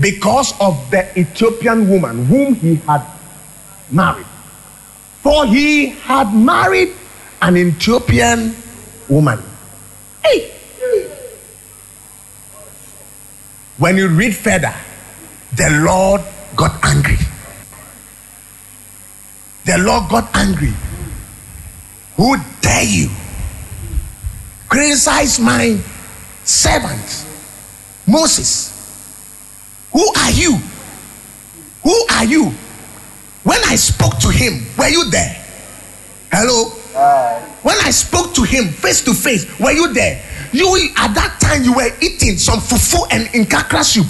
because of the Ethiopian woman whom he had married. For he had married an Ethiopian woman. Hey! When you read further, the Lord got angry. The Lord got angry. Who dare you criticize my servant Moses? Who are you? Who are you? When I spoke to him, were you there? Hello? When I spoke to him face to face, were you there? You at that time you were eating some fufu and inkakra soup,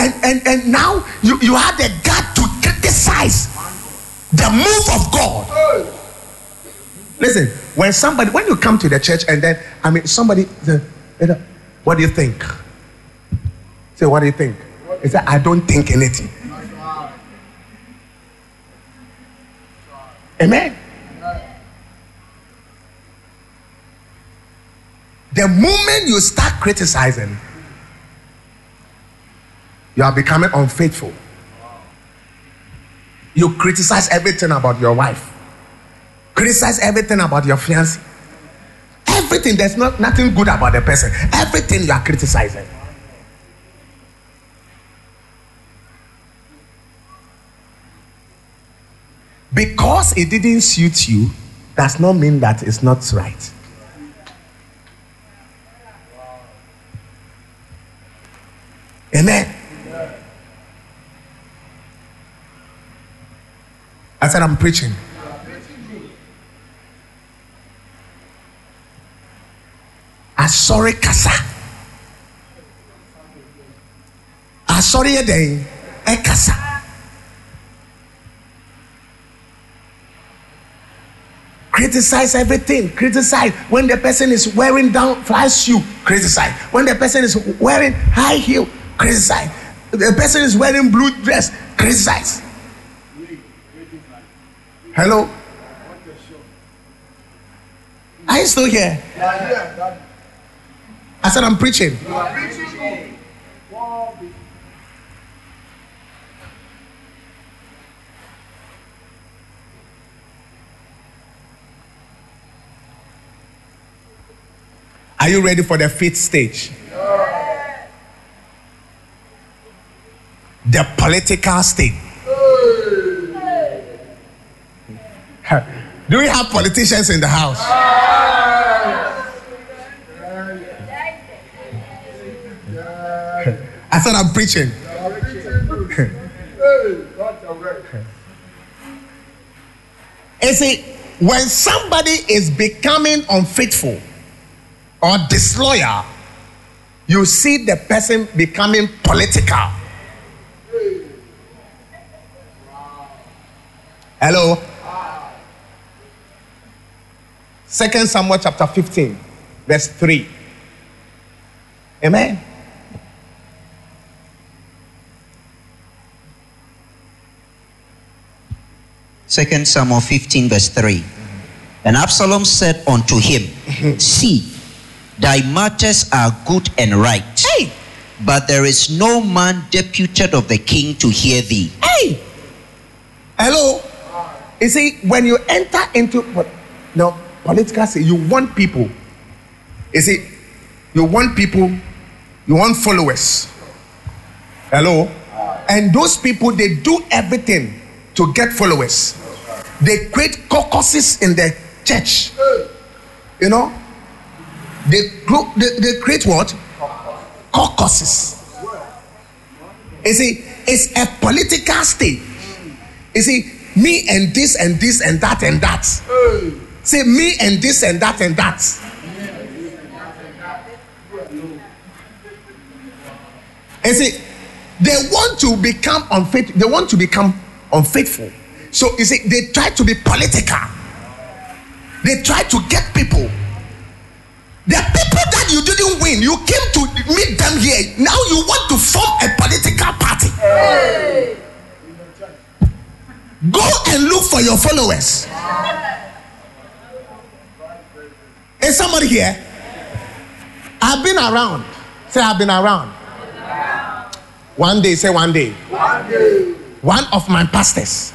and and and now you you had the gut to criticize the move of God. Listen, when somebody when you come to the church and then I mean somebody you what do you think? Say what do you think? He said, I don't think anything. Amen. The moment you start criticizing, you are becoming unfaithful. You criticize everything about your wife, criticize everything about your fiance, everything. There's not nothing good about the person. Everything you are criticizing. Because it didn't suit you, does not mean that it's not right. Amen. I said, I'm preaching. Asɔre kasa. Asɔre yɛ dɛn ɛkasa. Criticize everything. Criticize when the person is wearing down fly shoe. Criticize when the person is wearing high heel. Criticize the person is wearing blue dress. Criticize. Hello. Are you still here? I said I'm preaching. Are you ready for the fifth stage? The political stage. Do we have politicians in the house? I said I'm preaching. You see, when somebody is becoming unfaithful or disloyal, you see the person becoming political. Hello? Second Samuel chapter 15, verse 3. Amen. Second Samuel 15, verse 3. And Absalom said unto him, mm-hmm. See, thy matters are good and right, Hey, but there is no man deputed of the king to hear thee. hey. Hello? You see, when you enter into po- no political, say you want people. You see, you want people, you want followers. Hello? And those people, they do everything to get followers. They create caucuses in the church. You know? They, they, they create what? Caucuses. You see, it's a political state. You see, me and this and this and that and that. Say me and this and that and that. And see, they want to become unfaithful. They want to become unfaithful. So you see, they try to be political. They try to get people. The people that you didn't win, you came to meet them here. Now you want to form a political party. Go and look for your followers. Is somebody here? I've been around. Say, I've been around. One day, say one day. One day. one of my pastors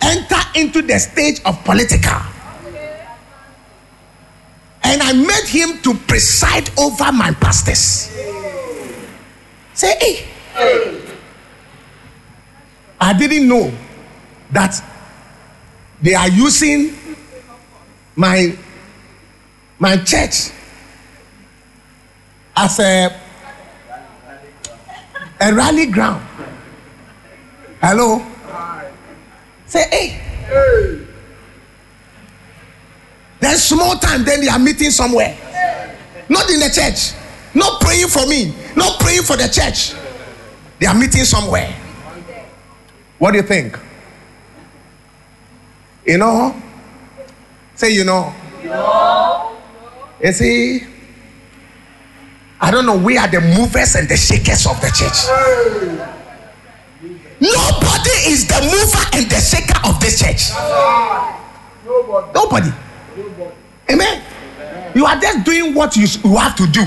enter into the stage of political. And I made him to preside over my pastors. Say, hey. I didn't know that they are using my my church as a a rally ground. Hello. Say, hey. Then small time, then they are meeting somewhere. Not in the church. Not praying for me. Not praying for the church. They are meeting somewhere. What do you think? You know? Say, you know. You see, I don't know. We are the movers and the shakers of the church. Nobody is the mover and the shaker of this church. Nobody. Amen. You are just doing what you, you have to do.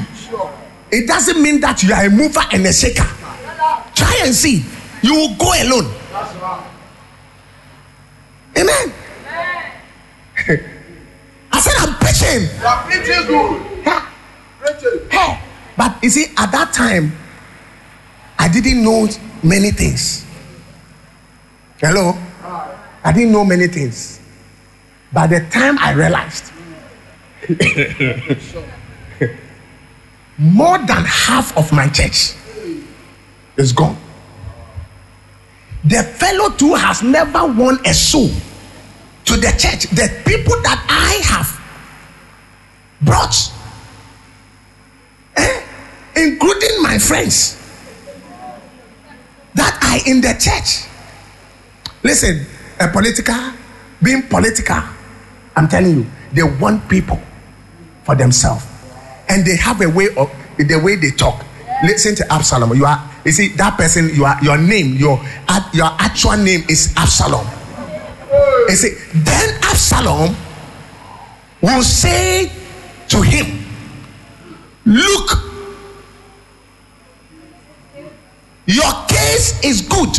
It doesn't mean that you are a mover and a shaker. Try and see. You will go alone. Amen. I said I'm preaching. You are preaching good. Preaching. Hey, but you see, at that time, I didn't know many things. Hello? I didn't know many things. By the time I realized, more than half of my church is gone. The fellow too has never won a soul to the church. The people that I have brought eh, including my friends that are in the church. Listen, a political, being political, I'm telling you, they want people for themselves, and they have a way of the way they talk. Listen to Absalom. You are, you see, that person. You are your name. Your your actual name is Absalom. You see, then Absalom will say to him, "Look, your case is good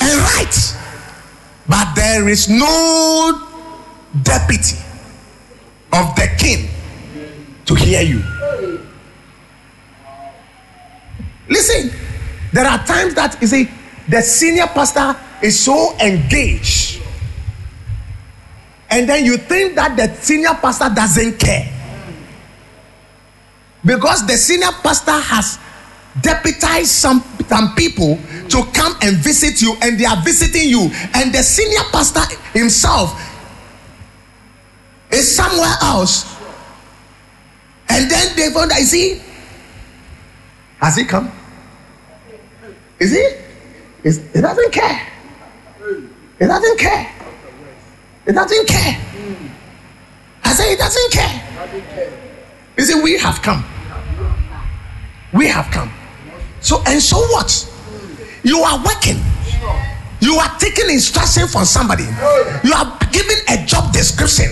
and right, but there is no deputy of the king to hear you. Listen, there are times that you see the senior pastor is so engaged, and then you think that the senior pastor doesn't care because the senior pastor has deputized some some people to come and visit you and they are visiting you and the senior pastor himself is somewhere else. And then they found that, is he has he come? Is he is he doesn't care. It doesn't care. It doesn't care. I say it doesn't care. You see we have come. We have come. So and so what? You are working. You are taking instruction from somebody. You are giving a job description.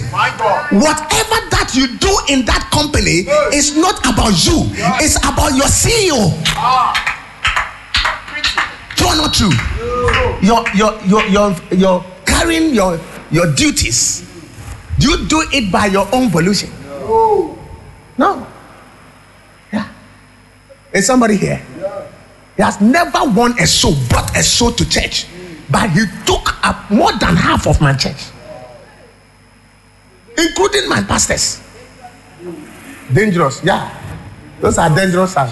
Whatever that you do in that company is not about you. It's about your CEO. True or not true? Your your your your your carrying your your duties. Do you do it by your own volition? No. No. Yeah. Is somebody here? He has never won a soul, brought a soul to church. But he took up more than half of my church, including my pastors. Dangerous, yeah. Those are dangerous God.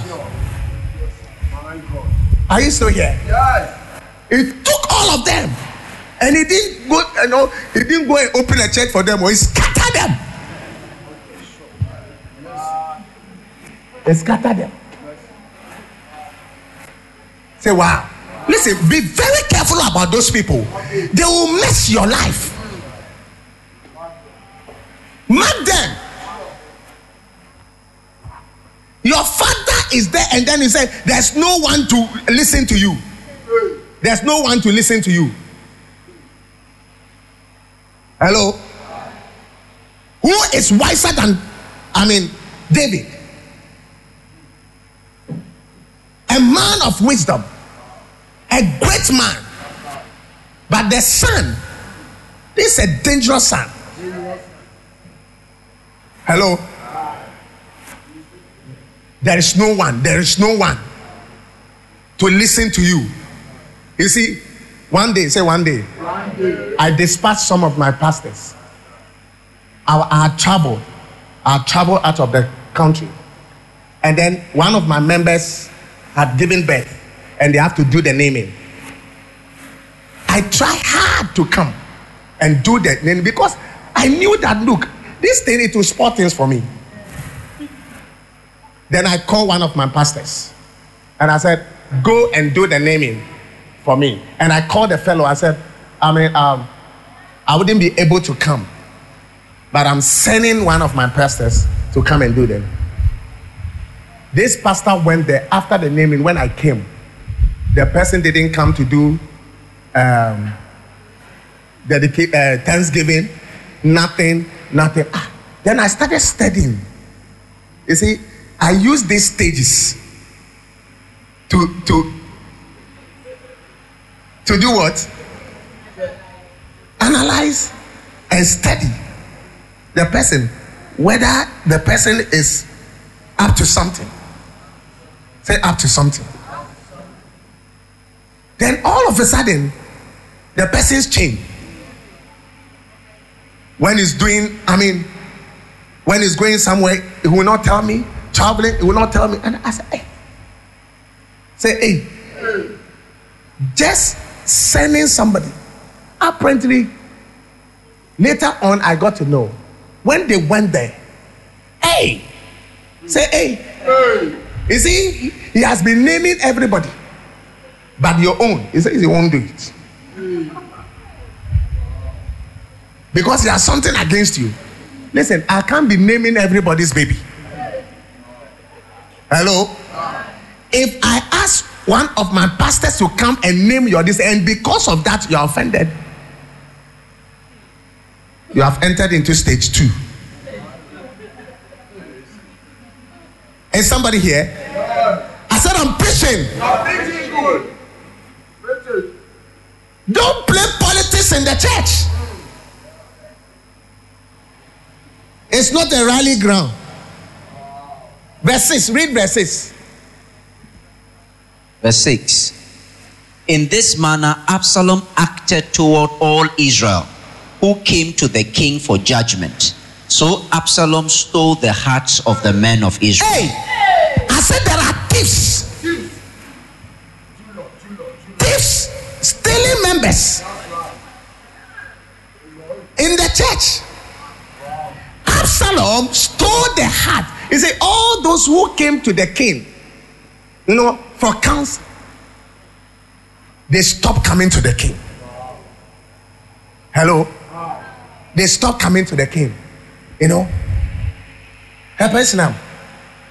Are you still here? Yes. He took all of them, and he didn't go. You know, he didn't go and open a church for them, or he scattered them. He scattered them. Say, wow. Listen, be very careful about those people. They will mess your life. Mark them. Your father is there, and then he said, There's no one to listen to you. There's no one to listen to you. Hello? Who is wiser than, I mean, David? A man of wisdom a great man. But the son, this is a dangerous son. Hello? There is no one, there is no one to listen to you. You see, one day, say one day, I dispatched some of my pastors. I, had traveled, I had traveled out of the country. And then one of my members had given birth and they have to do the naming. I try hard to come and do the naming because I knew that, look, this thing, it will spoil things for me. Then I called one of my pastors and I said, Go and do the naming for me. And I called the fellow. I said, I mean, um, I wouldn't be able to come, but I'm sending one of my pastors to come and do them. This pastor went there after the naming. When I came, the person didn't come to do um, dedica- uh, Thanksgiving, nothing, nothing. Ah, then I started studying. You see, I use these stages to to to do what? Analyze and study the person, whether the person is up to something. Say up to something. Then all of a sudden, the person's change. When he's doing, I mean, when he's going somewhere, he will not tell me. Traveling, he will not tell me. And I say, hey. Say, hey. Just sending somebody. Apparently, later on, I got to know when they went there. Hey. Say, hey. You see, he has been naming everybody. But your own, he says he won't do it. Because he has something against you. Listen, I can't be naming everybody's baby. Hello? If I ask one of my pastors to come and name your this, and because of that you are offended, you have entered into stage two. Is somebody here? I said, I'm preaching. Don't play politics in the church. It's not a rally ground. Verse 6, read verse 6. Verse 6. In this manner, Absalom acted toward all Israel who came to the king for judgment. So Absalom stole the hearts of the men of Israel. Hey, stealing members in the church. Absalom stole the heart. He said, All those who came to the king, you know, for counsel, they stopped coming to the king. Hello? They stopped coming to the king. You know? Help us now.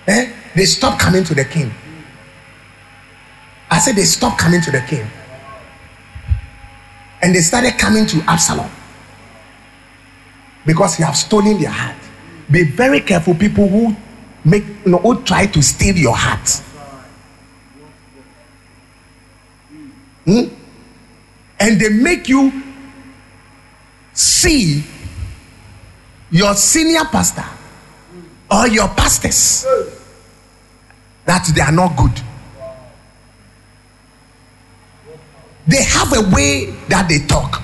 Eh? They stopped coming to the king. I said they stopped coming to the king. And they started coming to Absalom. Because he has stolen their heart. Be very careful, people who make you know, who try to steal your heart. Hmm? And they make you see your senior pastor or your pastors that they are not good. They have a way that they talk.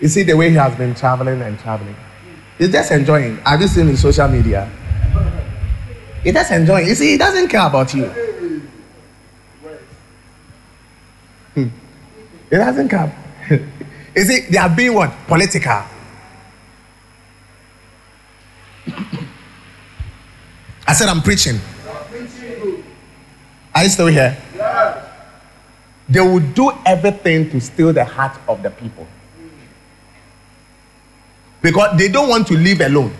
You see the way he has been traveling and traveling. He's just enjoying. Have you seen in social media? He just enjoying. You see, he doesn't care about you. Hmm. He doesn't care. you see, they are being what? Political. I said I'm preaching. Are you still here? They will do everything to steal the heart of the people. Because they don't want to live alone.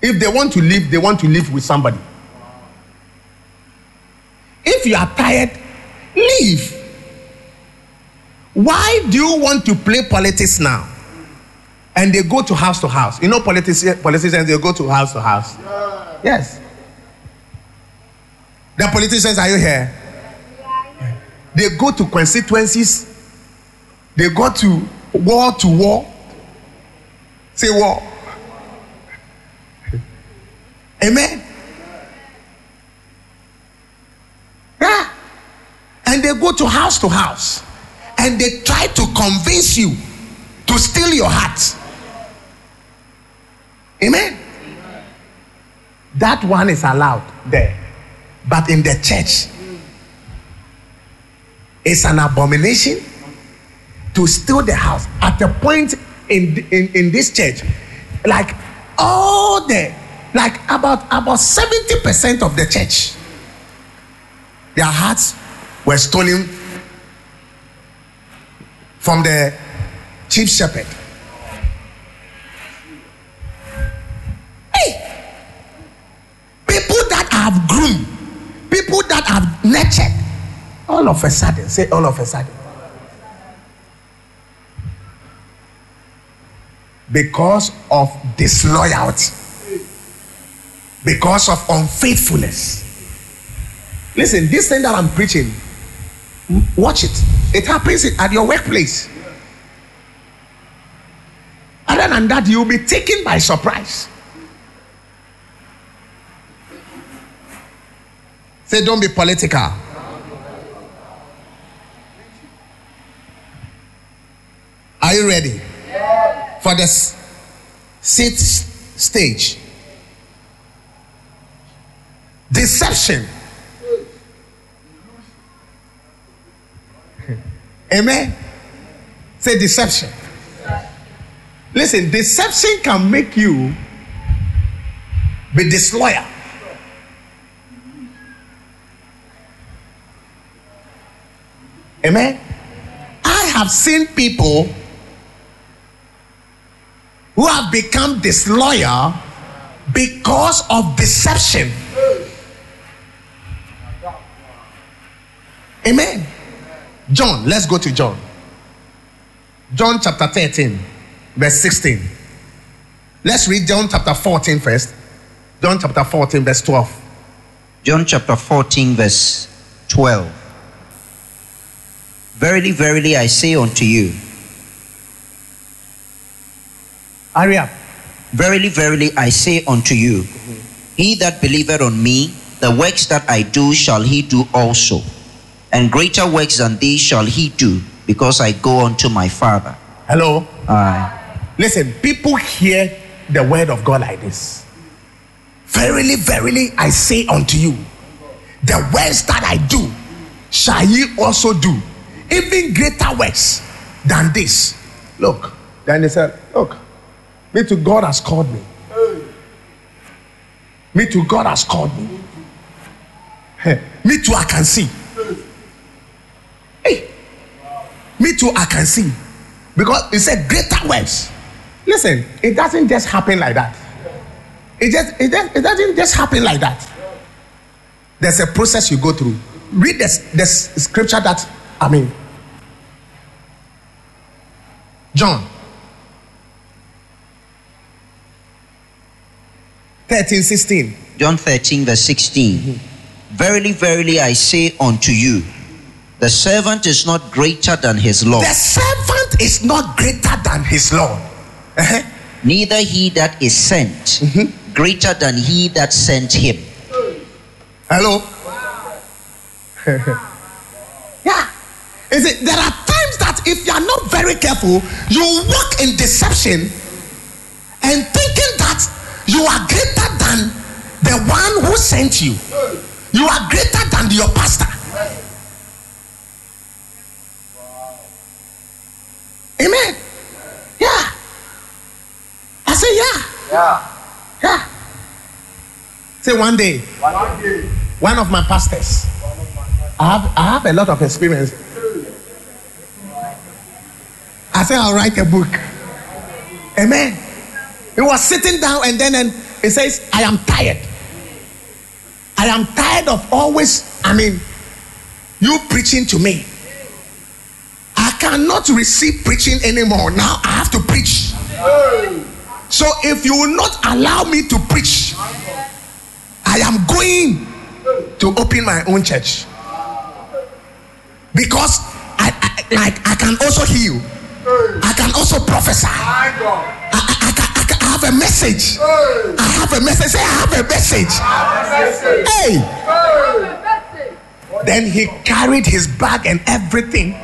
If they want to live, they want to live with somebody. If you are tired, leave. Why do you want to play politics now? And they go to house to house. You know, politicians, politicians they go to house to house. Yes. The politicians, are you here? They go to constituencies. They go to war to war. Say war. Amen. Yeah. And they go to house to house and they try to convince you to steal your heart. Amen. That one is allowed there. But in the church, it's an abomination to steal the house. At a point in, in, in this church, like all the, like about, about 70% of the church, their hearts were stolen from the chief shepherd. Hey! People that have groomed, people that have nurtured, all of a sudden, say all of a sudden. Because of disloyalty, because of unfaithfulness. Listen, this thing that I'm preaching, watch it. It happens at your workplace. Other than that, you'll be taken by surprise. Say, don't be political. Are you ready for the sixth stage? Deception. Amen. Say deception. Listen, deception can make you be disloyal. Amen. I have seen people who have become disloyal because of deception. Amen. John, let's go to John. John chapter 13, verse 16. Let's read John chapter 14 first. John chapter 14, verse 12. John chapter 14, verse 12. Verily, verily, I say unto you, Hurry up. Verily, verily, I say unto you, he that believeth on me, the works that I do shall he do also. And greater works than these shall he do, because I go unto my Father. Hello. Aye. Listen, people hear the word of God like this. Verily, verily, I say unto you, the works that I do shall ye also do, even greater works than this. Look, then he said, Look, me to God has called me. Me to God has called me. Hey, me too, I can see. Hey, me too, I can see. Because he said greater works. Listen, it doesn't just happen like that. It just it, just, it doesn't just happen like that. There's a process you go through. Read the, the scripture that I mean. John 13, 16. John 13, verse 16. Verily, verily, I say unto you, the servant is not greater than his Lord, The servant is not greater than his Lord. Uh-huh. neither he that is sent greater than he that sent him. Hello? yeah. Is it there are times that if you are not very careful, you walk in deception and thinking that you are greater than the one who sent you. You are greater than your pastor. Amen. Yeah. I say yeah. Yeah. Yeah. Say one day, One day, one of my pastors. I have, I have a lot of experience. I said I'll write a book. Amen. He was sitting down and then and He says, I am tired. I am tired of always, I mean, you preaching to me. I cannot receive preaching anymore. Now I have to preach. So if you will not allow me to preach, I am going to open my own church. Because I, I like I can also heal. I can also prophesy. I, I, I, can, I, I have a message. I have a message. Say I have a message. Hey. Then he carried his bag and everything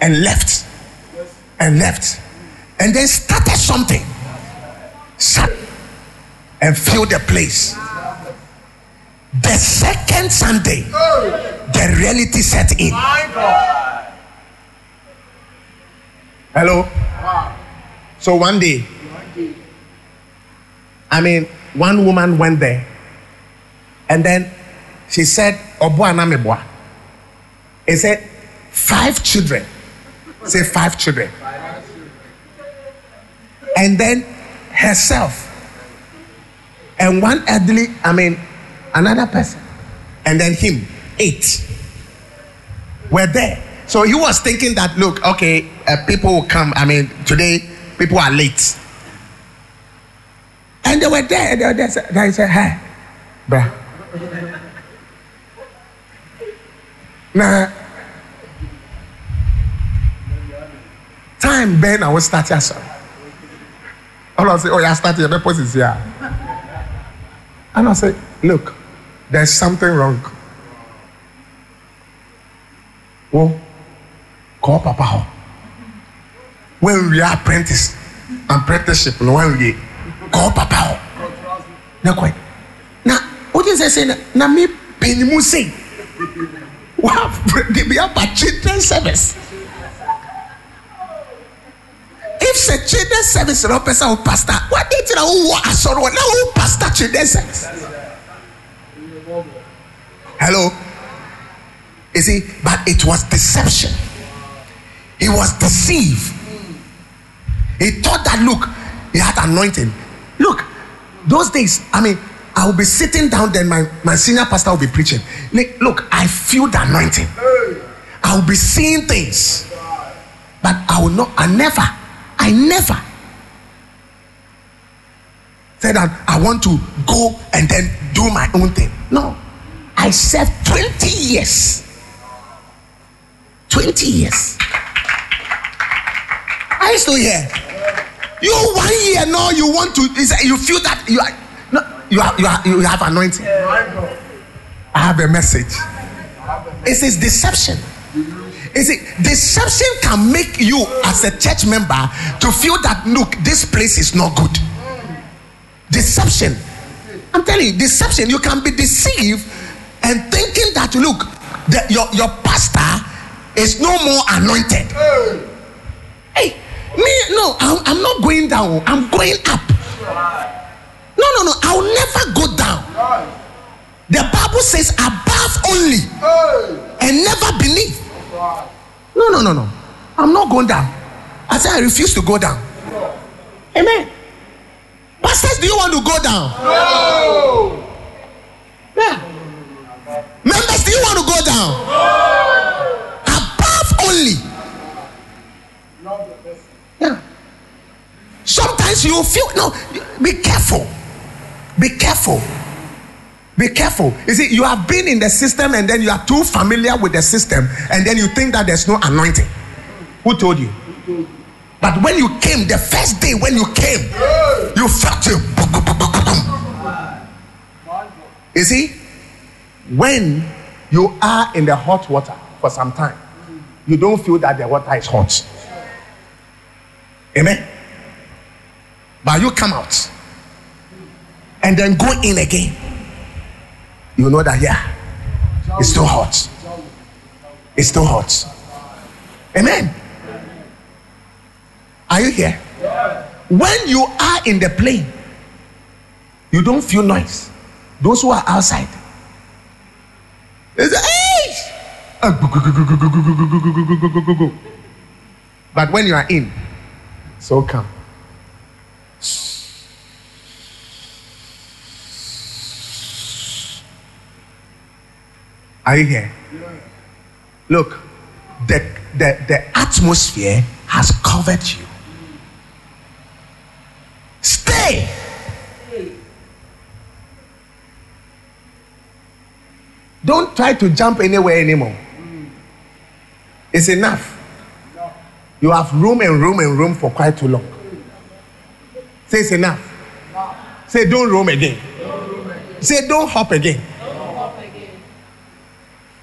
and left. And left. And then started something. And filled the place. The second Sunday, the reality set in. Hello? So one day, I mean, one woman went there and then she said, Obo anameboa. He said, five children. Say five children. And then herself and one elderly, I mean, another person, and then him, eight, were there. So he was thinking that, look, okay, uh, people will come. I mean, today people are late. And they were there. They were there. They said, hey, bruh. Now, time Ben, I will start here, sir. All I say, oh, yeah, start post is here. And I say, look, there's something wrong. Oh, call Papa. hɔ. We are apprentice, apprenticeship, no when we call Papa. hɔ. Na kɔ. Na o ti sɛ sɛ na na mi pinimu se. Wa de bi aba children service. If sɛ children service na ɔpɛ sɛ o pastor, wa de ti na o wɔ asɔrɔ na o pastor children service. Hello. You see, but it was deception. He was deceived. He thought that look, he had anointing. Look, those days, I mean, I will be sitting down, then my, my senior pastor will be preaching. Look, I feel the anointing. I will be seeing things. But I will not, I never, I never said that I want to go and then do my own thing. No. I served 20 years. 20 years. You still here? You one year now you want to you feel that you are no you are you are you have anointing. I have a message. It says deception. You see, deception can make you as a church member to feel that look, this place is not good. Deception. I'm telling you, deception. You can be deceived and thinking that look, the, your your pastor is no more anointed. Hey, me no, I'm, I'm not going down. I'm going up. No, no, no. I'll never go down. The Bible says above only and never beneath. No, no, no, no. I'm not going down. I say I refuse to go down. Amen. Pastors, do you want to go down? Yeah. Members, do you want to go down? No. Above only. Yeah. Sometimes you feel no. Be careful. Be careful. Be careful. You see, you have been in the system and then you are too familiar with the system, and then you think that there's no anointing. Who told you? But when you came, the first day when you came, you felt it. You see, when you are in the hot water for some time, you don't feel that the water is hot. Amen. But you come out and then go in again. You know that, yeah, it's still hot. It's still hot. Amen. Are you here? When you are in the plane, you don't feel noise. Those who are outside, it's say! But when you are in, so come. Are you here? Look, the, the, the atmosphere has covered you. Stay. Don't try to jump anywhere anymore. It's enough. You have room and room and room for quite too long. Say it's enough. Say don't roam again. Say don't hop again.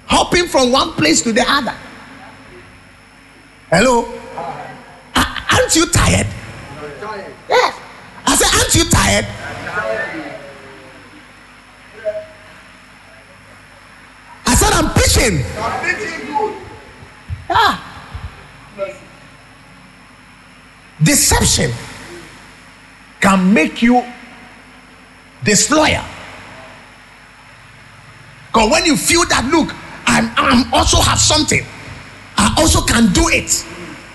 Hopping from one place to the other. Hello? Aren't you tired? Yes. Aren't you tired? I said, I'm preaching. I'm preaching good. Ah. Deception can make you disloyal. Because when you feel that, look, I'm, I'm also have something, I also can do it.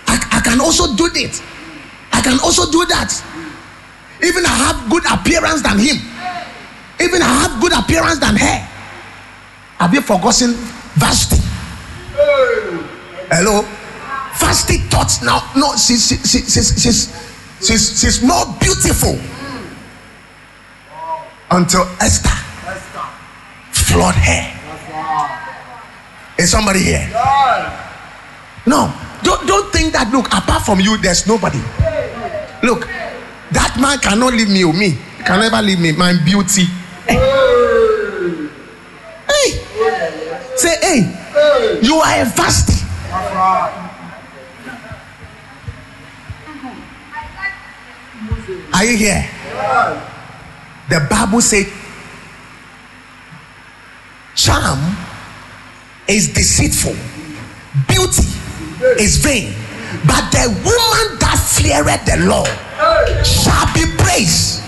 I, I can also do it. I can also do that. Even I have good appearance than him. Even I have good appearance than her. Have you forgotten Vashti? Hello? Vashti thought now, no, she's, she, she, she's, she's, she's, she's more beautiful until Esther Esther. flawed her. Is somebody here? No, don't, don't think that. Look, apart from you, there's nobody. Look, that man cannot leave me or me. He can never leave me. My beauty. Hey, say, hey, you are a Vashti. Are you here? The Bible says charm is deceitful, beauty is vain, but the woman that feareth the Lord shall be praised.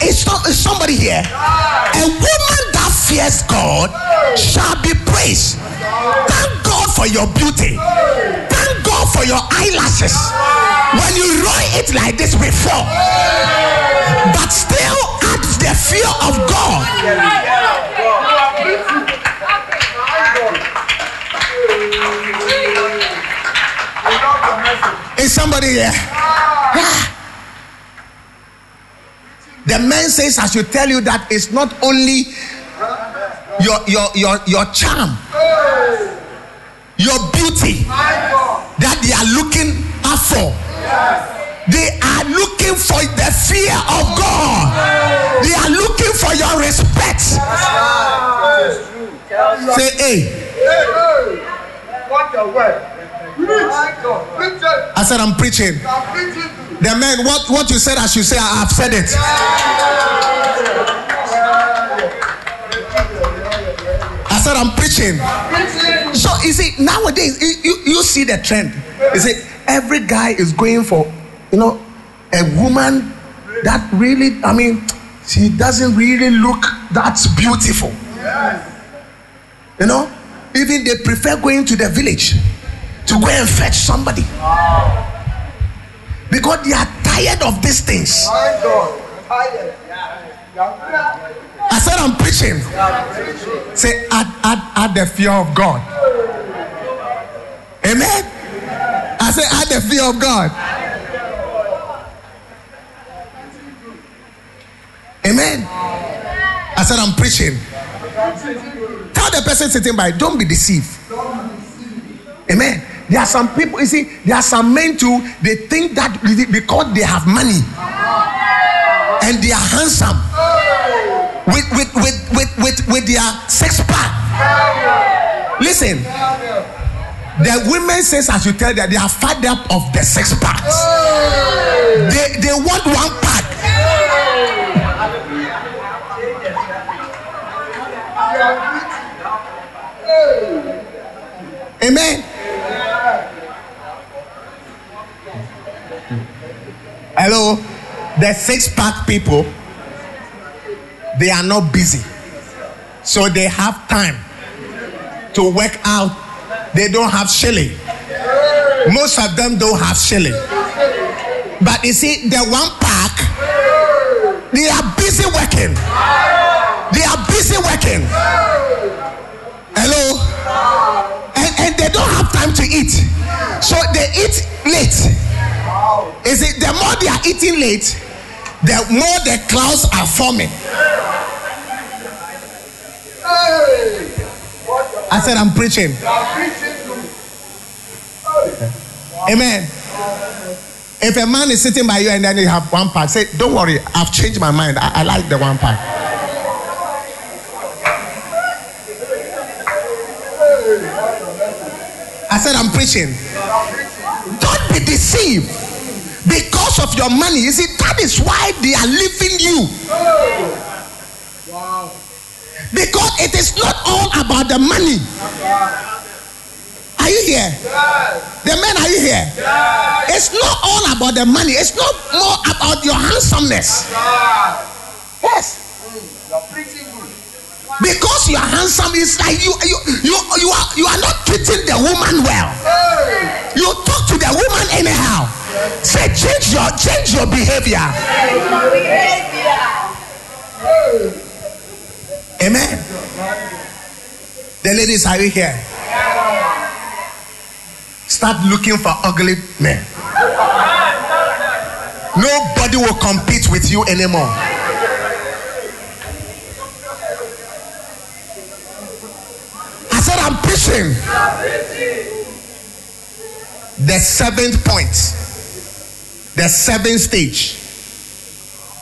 Is, somebody here? A woman that fears God shall be praised. Thank God for your beauty. Thank God for your eyelashes. When you roll it like this before, but still add the fear of God. Is somebody here? The man says, I should tell you that it's not only your your your your charm, your beauty that they are looking out for. They are looking for the fear of God. They are looking for your respect. Say, hey, What the word? My God. Preach it. I said I'm preaching. I'm preaching good. The man, what, what you said, I should say, I have said it. I said I'm preaching. Preaching. So you see, nowadays you, you, you see the trend. You see, every guy is going for, you know, a woman that really, I mean, she doesn't really look that beautiful. You know, even they prefer going to the village to go and fetch somebody because they are tired of these things. I said I'm preaching. Say add, add, add the fear of God. Amen. I said, add the fear of God. Amen. I said I'm preaching. Tell the person sitting by, don't be deceived. Amen. There are some people, you see, there are some men too, they think that because they have money and they are handsome with with with with with, with their sex pack. Listen, the women says as you tell that they are fed up of the sex packs. They they want one pack. Amen. Hello? The six pack people, they are not busy. So they have time to work out. They don't have shilling. Most of them don't have shilling. But you see, the one pack, they are busy working. They are busy working. Hello? And, and they don't have time to eat. So they eat late. Is it the more they are eating late, the more the clouds are forming. I said, I'm preaching. Amen. If a man is sitting by you and then you have one pack, say, Don't worry, I've changed my mind. I, I like the one pack. I said, I'm preaching. Deceived because of your money. You see, that is why they are leaving you. Because it is not all about the money. Are you here? The men, are you here? It's not all about the money. It's not more about your handsomeness. Yes. Because you are handsome, it's like you you you you are you are not treating the woman well. You talk to the woman anyhow. Say change your change your behavior. Amen. The ladies, are you here? Start looking for ugly men. Nobody will compete with you anymore. I said, I'm preaching. The seventh point, the seventh stage,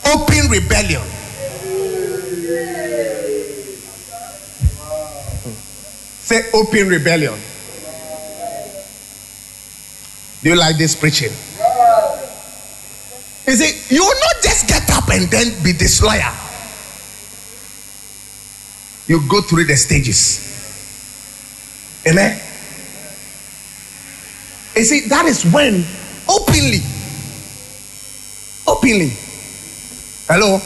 open rebellion. Say open rebellion. Do you like this preaching? Is it you will not just get up and then be disloyal? You go through the stages. Amen. You see, that is when openly, openly, hello,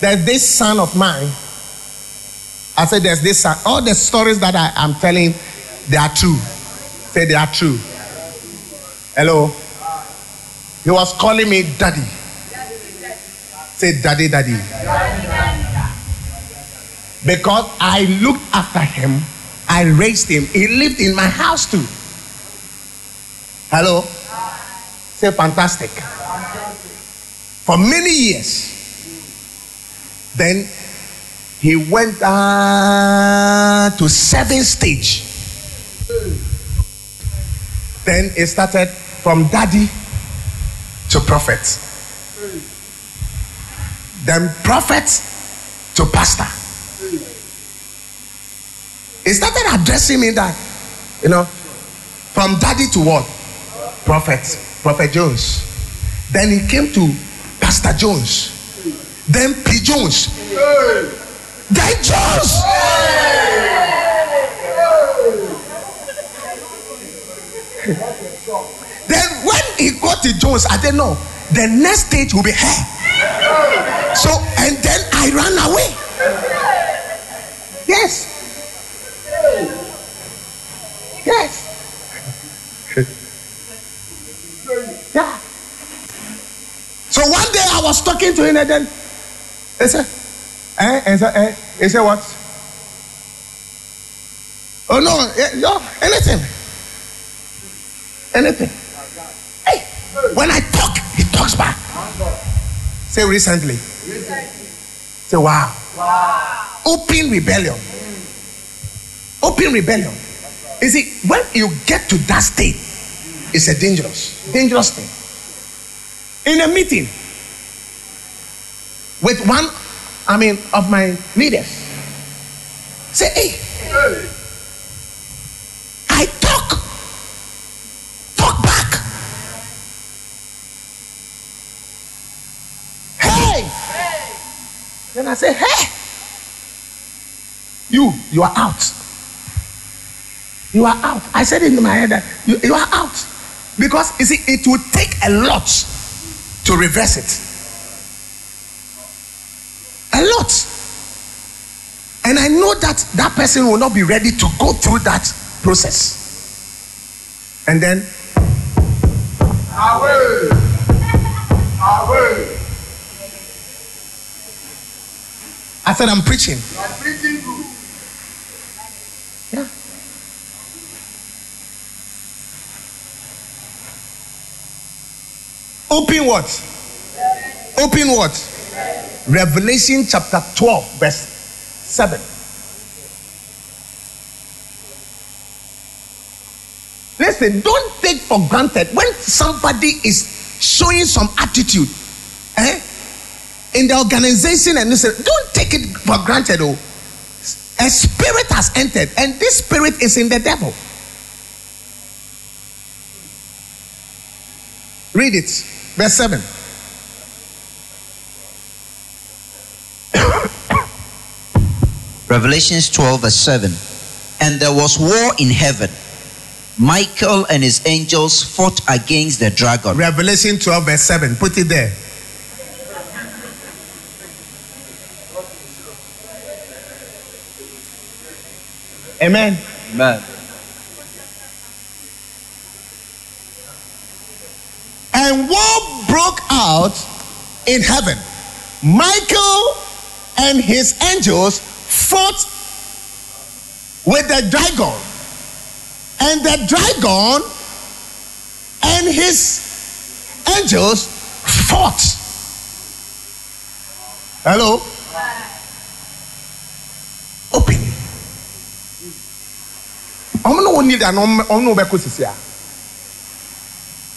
there's this son of mine. I said, there's this son. All the stories that I am telling, they are true. Say they are true. Hello. He was calling me daddy. Say daddy, daddy. Because I looked after him, I raised him. He lived in my house too. Hello. Say fantastic. For many years. Then he went uh, to seventh stage. Then it started from daddy to prophet. Then prophet to pastor. He started addressing me that, you know, from daddy to what? Prophet, Prophet Jones. Then he came to Pastor Jones. Then P. Jones. Then Jones. Then when he got to Jones, I didn't know. The next stage will be hair. So and then I ran away. Yes. Yes. yeah. So one day I was talking to him and then he said, eh, and said, eh, he said what? Oh no, no, anything. Anything. Hey, when I talk, he talks back. Say recently. Say wow. Wow. Open rebellion. Open rebellion. You see, when you get to that state, it's a dangerous, dangerous thing. In a meeting with one, I mean, of my leaders, say, hey, I talk, talk back. Hey, then I say, hey, you, you are out. You are out. I said it in my head that you, you are out. Because you see, it will take a lot to reverse it. A lot. And I know that that person will not be ready to go through that process. And then, Away. Away. I said, I'm preaching. You are preaching Open what? Open what? Revelation chapter 12, verse 7. Listen, don't take for granted when somebody is showing some attitude eh, in the organization and listen, don't take it for granted. Oh, a spirit has entered, and this spirit is in the devil. Read it, verse 7. Revelations 12, verse 7. And there was war in heaven. Michael and his angels fought against the dragon. Revelation 12, verse 7. Put it there. Amen. Amen. And war broke out in heaven. Michael and his angels fought with the dragon. And the dragon and his angels fought. Hello? Open. I'm not need an I'm not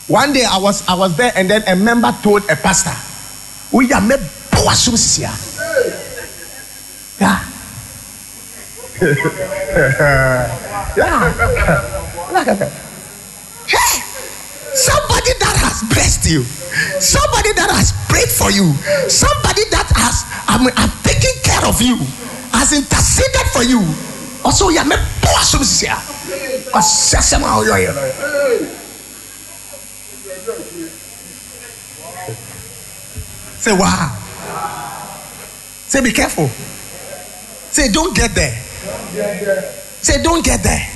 one day I was I was there and then a member told a pastor, "We are me boasum sisia." Yeah. yeah. Hey, somebody that has blessed you, somebody that has prayed for you, somebody that has I mean, have taken care of you, has interceded for you. Also, yeah, me boasum sisia. Asasema oyoyo. Say, wow. Say, be careful. Say, don't get there. Say, don't get there.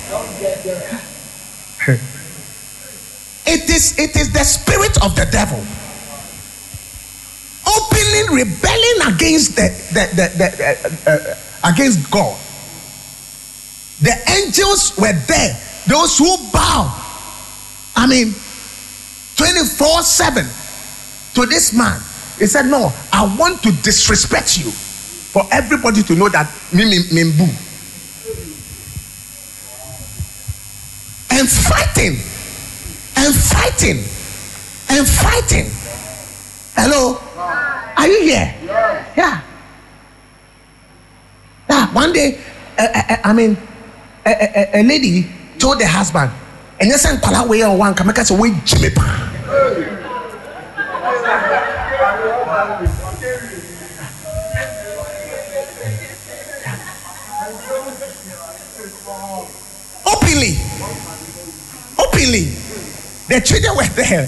it is it is the spirit of the devil openly rebelling against the, the, the, the uh, uh, against God. The angels were there. Those who bow. I mean, 24 7 to this man. He said, No, I want to disrespect you for everybody to know that me, me, me, boo. And fighting, and fighting, and fighting. Hello? Are you here? Yeah. Yeah. One day, uh, uh, I mean, a, a, a lady told the husband, and you send Pala way or one, make us away, Jimmy. Openly, the children were there.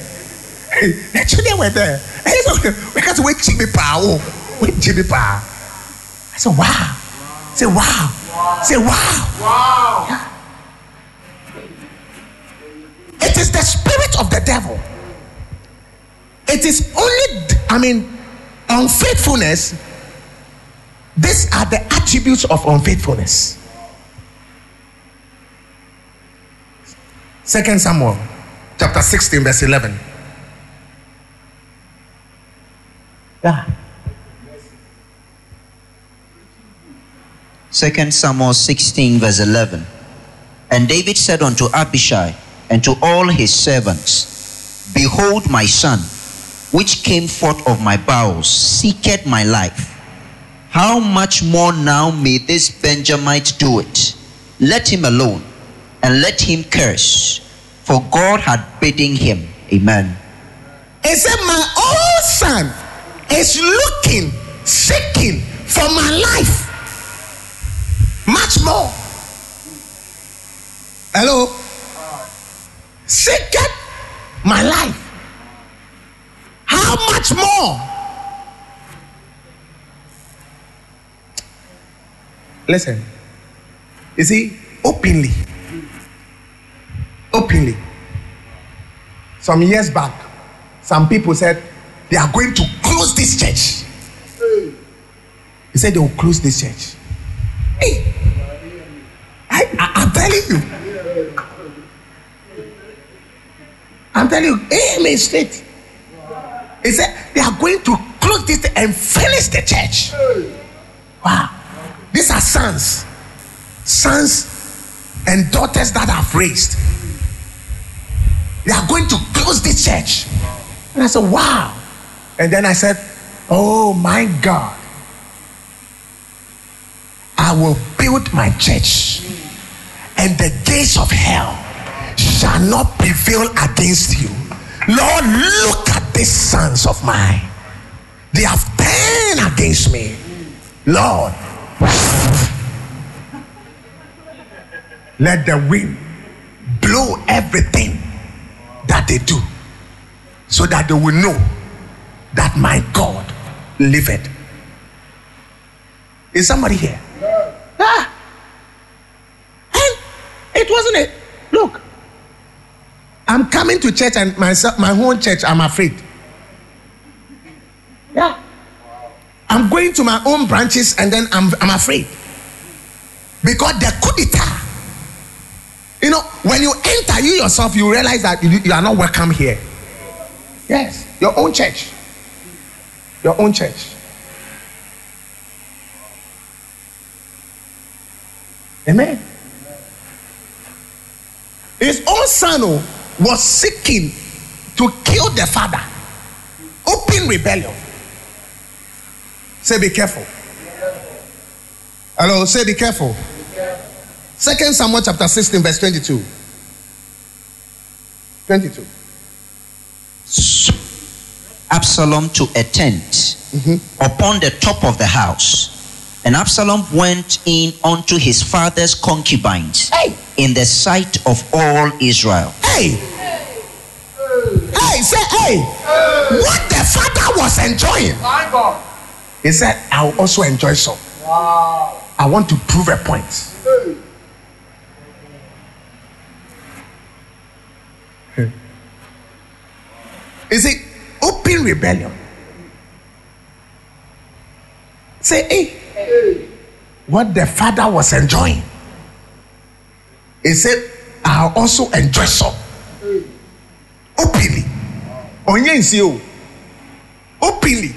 the children were there. And he said, we Jimmy Power, Wait Jimmy Power. I said, wow. Say, wow. Say, wow. Wow. Yeah. It is the spirit of the devil. It is only, I mean, unfaithfulness. These are the attributes of unfaithfulness. Second Samuel chapter 16, verse 11. Yeah. Second Samuel 16, verse 11. And David said unto Abishai and to all his servants, Behold, my son, which came forth of my bowels, seeketh my life. How much more now may this Benjamite do it? Let him alone, and let him curse, for God had bidden him. Amen. He said, My own son is looking, seeking for my life. Much more. Hello? Seeketh my life. How much more? Listen. You see, openly. Openly. Some years back, some people said they are going to close this church. He said they will close this church. Hey, I, I, I'm telling you. I'm telling you, amen straight. He said they are going to close this and finish the church. Wow. These are sons. Sons and daughters that I've raised. They are going to close this church. And I said, wow. And then I said, oh my God. I will build my church, and the gates of hell shall not prevail against you. Lord, look at these sons of mine. They have turned against me. Lord, let the wind blow everything that they do so that they will know that my God liveth. Is somebody here? Ah. And it wasn't it. Look, I'm coming to church and myself, my own church, I'm afraid. Yeah. I'm going to my own branches and then I'm, I'm afraid. Because the coup d'etat. You know, when you enter, you yourself, you realize that you, you are not welcome here. Yes, your own church. Your own church. Amen. His own son oh, was seeking to kill the father. Open rebellion. Say, be careful. Hello, say, be careful. Second Samuel chapter 16, verse 22. 22. Absalom to a tent mm-hmm. upon the top of the house. And Absalom went in unto his father's concubines Hey, in the sight of all Israel. hey, hey, say, hey. What the father was enjoying, My God. he said, I'll also enjoy some. Wow. I want to prove a point. Hey. Is it open rebellion? Say, hey, what the father was enjoying. He said, I'll also enjoy some. Openly. Onye nsi o. Openly.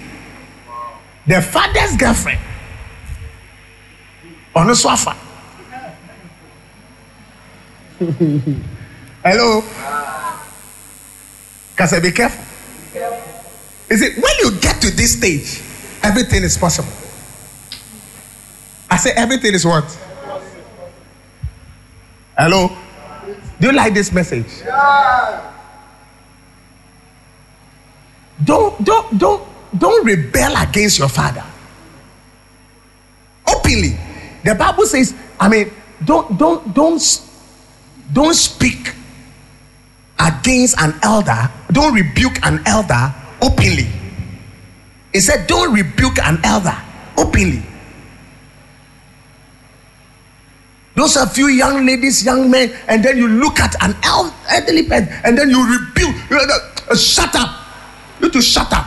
The father's girlfriend. Ọ̀nà so afa. Hello. Kasa be careful. Is it when you get to this stage, everything is possible. I say everything is what? Hello? Do you like this message? Don't don't don't don't rebel against your father. Openly. The Bible says, I mean, don't don't don't don't speak against an elder, don't rebuke an elder openly. He said, don't rebuke an elder openly. Those are few young ladies, young men, and then you look at an el- elderly and then you rebuke. Shut up. You to shut up.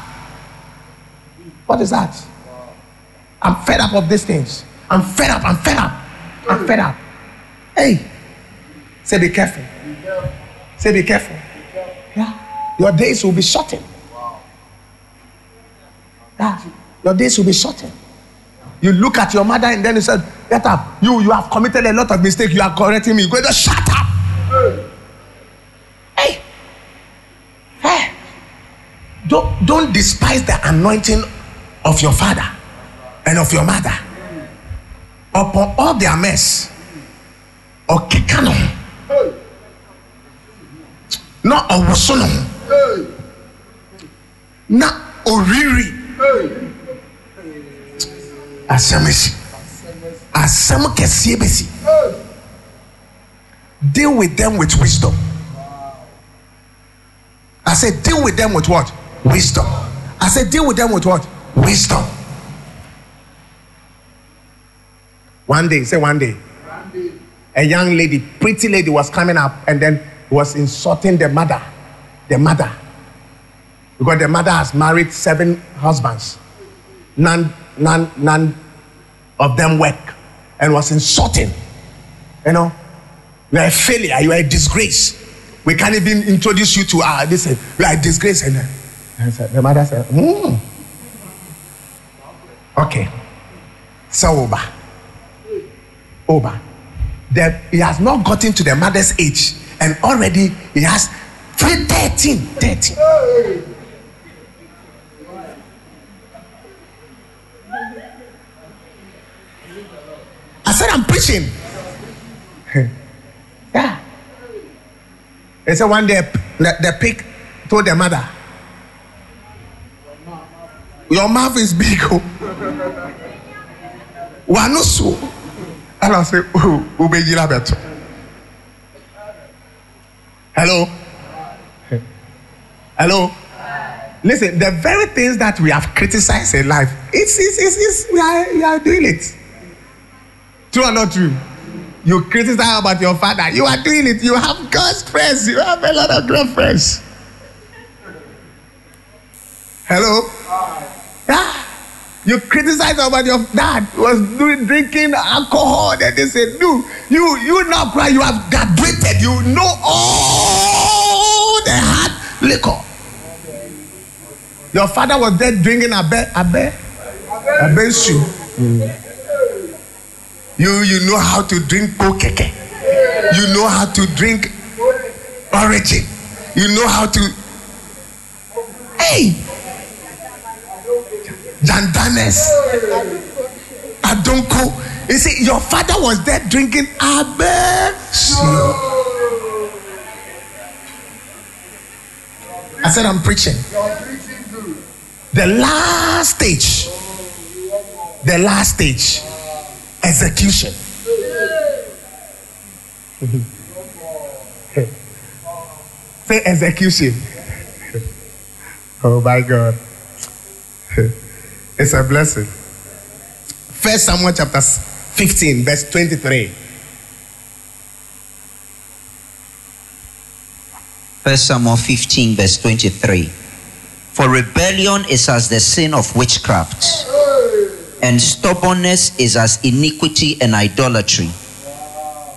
What is that? I'm fed up of these things. I'm fed up. I'm fed up. I'm fed up. Hey, say be careful. Say be careful. Yeah. Your days will be shortened. Yeah. Your days will be shortened. You look at your mother and then you said, Get up. You you have committed a lot of mistakes. You are correcting me. You Go just shut up. Hey. Hey. Don't don't despise the anointing of your father and of your mother upon all their mess. Or kikano. Hey. Not owosono. Hey. Not oriri. Asɛm esi. Asɛm kɛseɛ bɛsi. Hey. Deal with them with wisdom. I said, deal with them with what? Wisdom. I said, deal with them with what? Wisdom. One day, say one day, a young lady, pretty lady, was coming up and then was insulting the mother. The mother. Because the mother has married seven husbands. None, none, none of them work. And was insulting. You know, you are a failure, you are a disgrace. We can't even introduce you to our this. You are a disgrace. And then, the mother said, hmm. Okay. So over. Over. That he has not gotten to the mother's age, and already he has three, 13. 13. I said, I'm preaching. yeah. They said one day the, the pig told the mother, Your mouth is big. Oh. Wano so. And I say, Oh, Ubejila beto. Hello? Hello? Listen, the very things that we have criticized in life, it's, it's, it's, it's we, are, we are doing it. True or not true? You criticize about your father, you are doing it. You have God's friends, you have a lot of great friends. Hello? Yeah. You criticize about your dad was doing drinking alcohol. Then they said, "No, you you now cry. You have graduated. You know all the hard liquor. Your father was there drinking abe abe abe shoe. You you know how to drink kokeke. You know how to drink origin. You know how to. Hey. Jandanes. Adonko. You see, your father was there drinking Abe. I said, I'm preaching. The last stage. The last stage. Execution. Say execution. Oh my God. It's a blessing. First Samuel chapter 15, verse 23. First Samuel 15, verse 23. For rebellion is as the sin of witchcraft, and stubbornness is as iniquity and idolatry.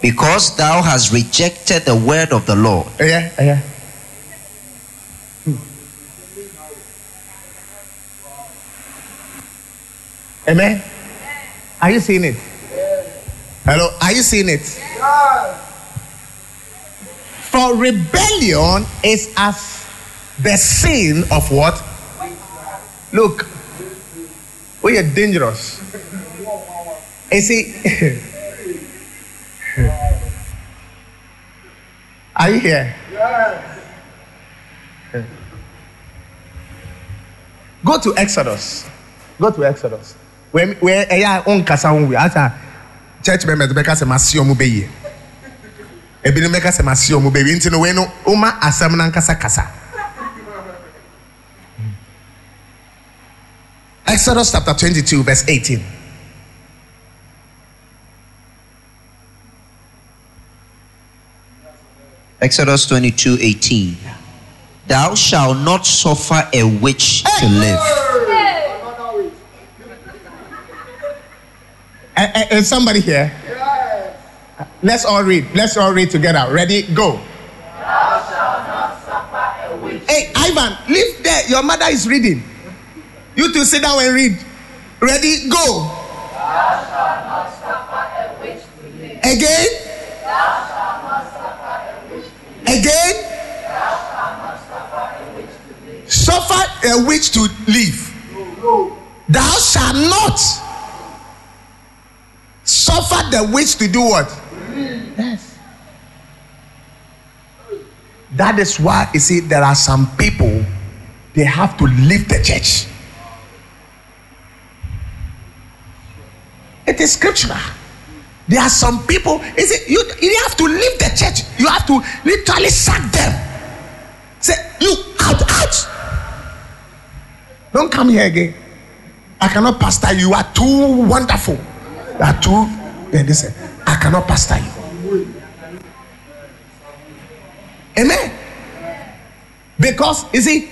Because thou hast rejected the word of the Lord, oh, Yeah, oh, yeah. Amen. Are you seeing it? Hello, are you seeing it? For rebellion is as the sin of what? Look, we are dangerous. You see, are you here? Go to Exodus. Go to Exodus. Where ɛyɛ a ɔnkasa ho wi asa church members bɛka sɛ ma si ɔmo bɛyie ebinom bɛka sɛ ma si ɔmo bɛyie nti no wei no ɔma asɛm na nkasa kasa. Exodus chapter twenty-two verse eighteen. Exodus 22, 18. Thou shalt not suffer a witch to live. Is somebody here? Let's all read. Let's all read together. Ready? Go. Hey, Ivan, leave there. Your mother is reading. You two sit down and read. Ready? Go. Again. Again. Suffer a witch to live. Thou shalt not suffer the witch to do what? Yes. That is why you see there are some people they have to leave the church. It is scriptural. There are some people, is it you, you have to leave the church. You have to literally sack them. Say, you out, out. Don't come here again. I cannot pastor you. You are too wonderful. Are too. Then they say, I cannot pastor you. Amen. Because you see,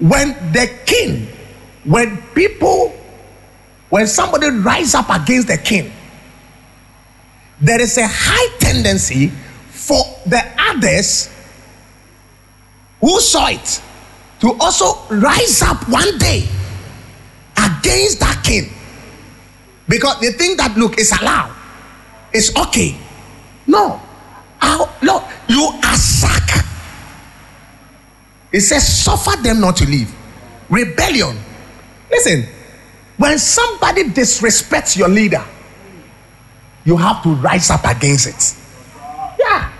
when the king, when people, when somebody rise up against the king, there is a high tendency for the others who saw it to also rise up one day against that king because they think that look is allowed. It's okay. No. How, no you are sack it says suffer them not to live. Rebellion. Listen when somebody disrespects your leader you have to rise up against it. Yeah.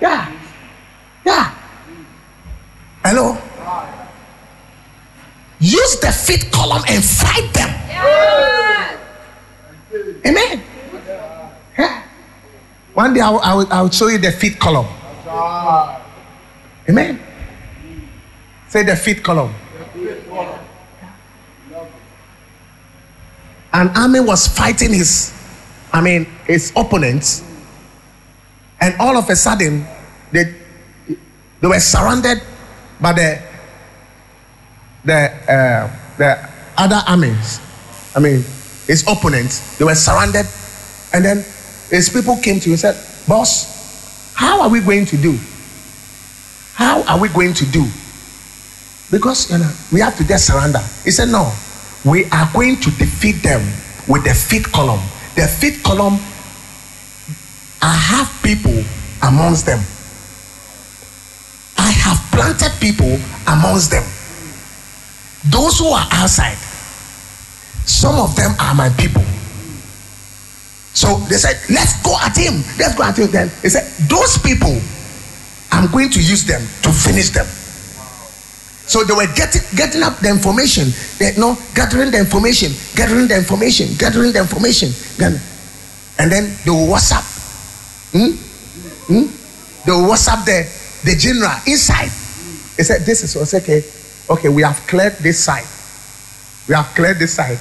Yeah. Yeah. Hello use the fifth column and fight them. Amen. Yeah. one day I will, I, will, I will show you the fifth column. Amen. Say the fifth column. An army was fighting his i mean his opponents and all of a sudden they they were surrounded by the the uh, the other armies i mean his opponents they were surrounded. And then his people came to him and said boss how are we going to do? How are we going to do? Because you know we have to just surrender. He said no we are going to defeat them with the fifth column. The fifth column i have people amongst them. I have planted people amongst them those who are outside some of them are my people so they said let's go at him let's go at him then he said those people i'm going to use them to finish them so they were getting getting up the information. They no gathering the information, gathering the information, gathering the information. Then, and then they will WhatsApp. Hmm? Hmm? They will WhatsApp the the general inside. He said, "This is okay. Okay, we have cleared this side. We have cleared this side.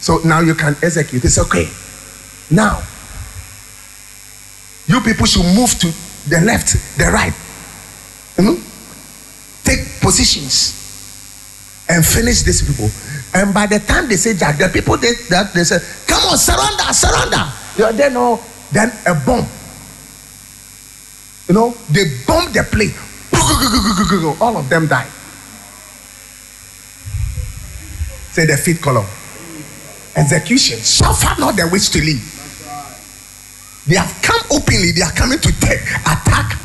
So now you can execute. It's okay. Now, you people should move to the left, the right. Hmm? take positions and finish these people. And by the time they say Jack, the people they, that they say, come on, surrender, surrender. You then no, then a bomb. You know, they bomb the plane. All of them die. Say the fifth column. Execution. Suffer not the wish to live. They have come openly, they are coming to take, attack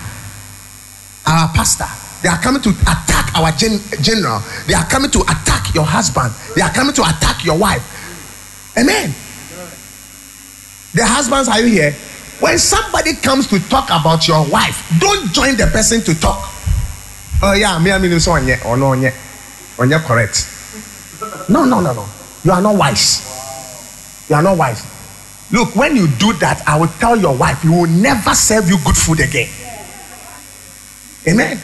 our pastor. They are coming to attack our gen- general. They are coming to attack your husband. They are coming to attack your wife. Amen. The husbands, are you here? When somebody comes to talk about your wife, don't join the person to talk. Oh yeah, me I mean so on or oh, no yeah, on on correct. No, no, no, no. You are not wise. You are not wise. Look, when you do that, I will tell your wife, you will never serve you good food again. Amen.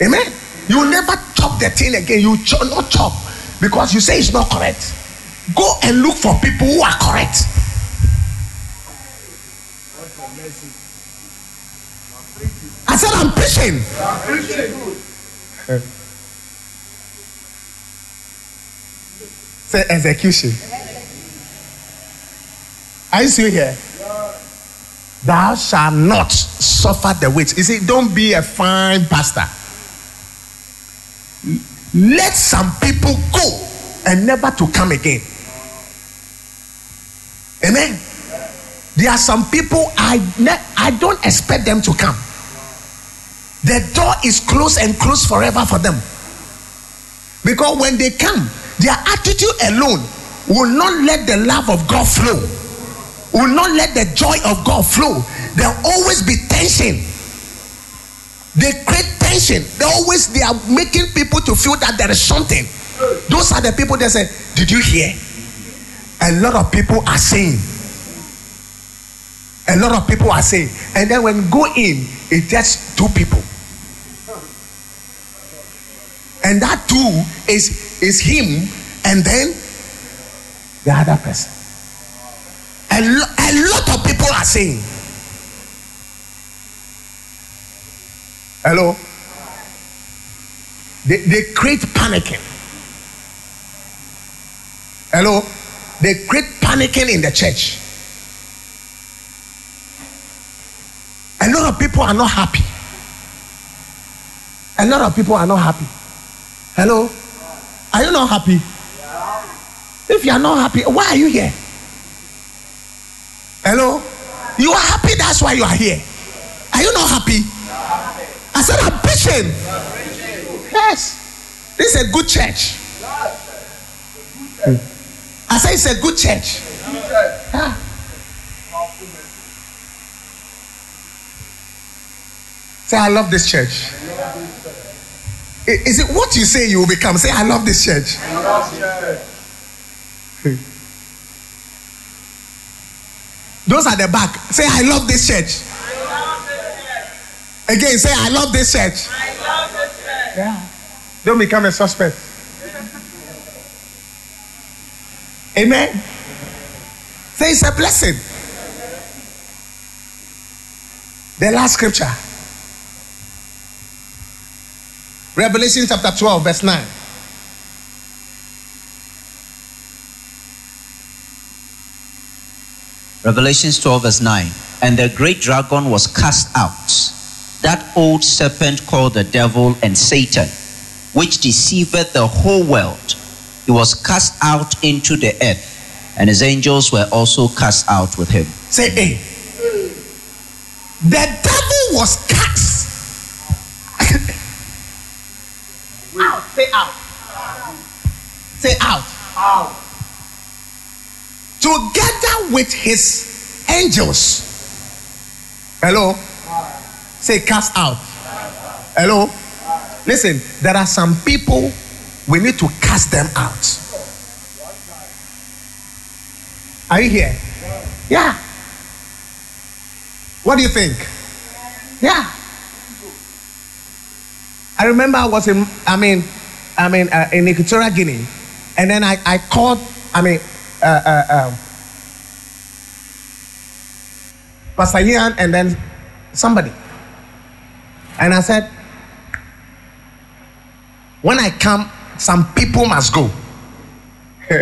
Amen. You will never chop the thing again. You chop, not chop because you say it's not correct. Go and look for people who are correct. I said I'm preaching. Say execution. Are you still here? Thou shalt not suffer the wait. You see, don't be a fine pastor. Let some people go and never to come again. Amen. There are some people I ne- I don't expect them to come. The door is closed and closed forever for them. Because when they come, their attitude alone will not let the love of God flow. Will not let the joy of God flow. There'll always be tension. They create tension. They always they are making people to feel that there is something. Those are the people that say, Did you hear? A lot of people are saying. A lot of people are saying. And then when go in, it's just two people. And that two is is him and then the other person. A, lo- a lot of people are saying. Hello? They, they create panicking. Hello? They create panicking in the church. A lot of people are not happy. a lot of people are not happy. Hello? Are you not happy? If you are not happy, why are you here? Hello? You are happy, that's why you are here. Are you not happy? I said, I'm preaching. Yes. This is a good church. I said, it's a good church. Yeah. Say, I love this church. I- Is it what you say you will become? Say, I love this church. Hmm. Those at the back, say, I love this church. Again, say, I love this church. Yeah. Don't become a suspect. Amen. Say, it's a blessing. The last scripture. Revelation chapter 12, verse 9. Revelations 12, verse 9. And the great dragon was cast out, that old serpent called the devil and Satan, which deceiveth the whole world. He was cast out into the earth, and his angels were also cast out with him. Say A. The devil was cast. out. Say out. Say out. Out. Together with his angels. Hello. Say cast out. Hello. Listen, there are some people we need to cast them out. Are you here? Yeah. What do you think? Yeah. I remember I was in, I mean, I mean, uh, in Equatorial Guinea, and then I, I called, I mean, uh, uh, um, Pastor Ian and then somebody. And I said, when I come, some people must go.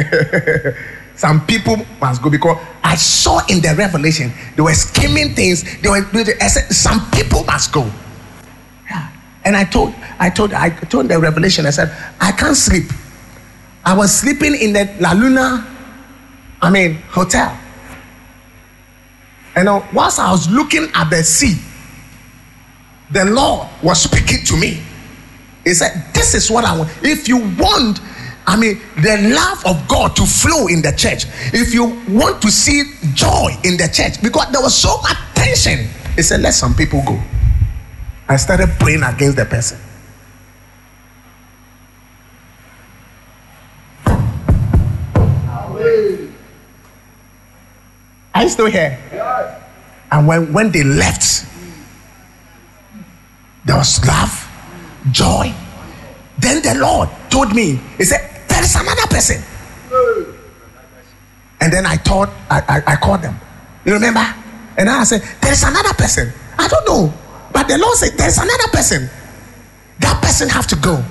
some people must go because I saw in the revelation they were scheming things. They were. I said some people must go. And I told, I told, I told the revelation. I said I can't sleep. I was sleeping in the La Luna, I mean hotel. And whilst I was looking at the sea, the Lord was speaking to me. He said, This is what I want. If you want, I mean, the love of God to flow in the church, if you want to see joy in the church, because there was so much tension, he said, Let some people go. I started praying against the person. Are you still here? And when, when they left, there was love, joy. Then the Lord told me, He said, There is another person. And then I thought, I, I, I called them. You remember? And I said, There is another person. I don't know. But the Lord said, There is another person. That person have to go.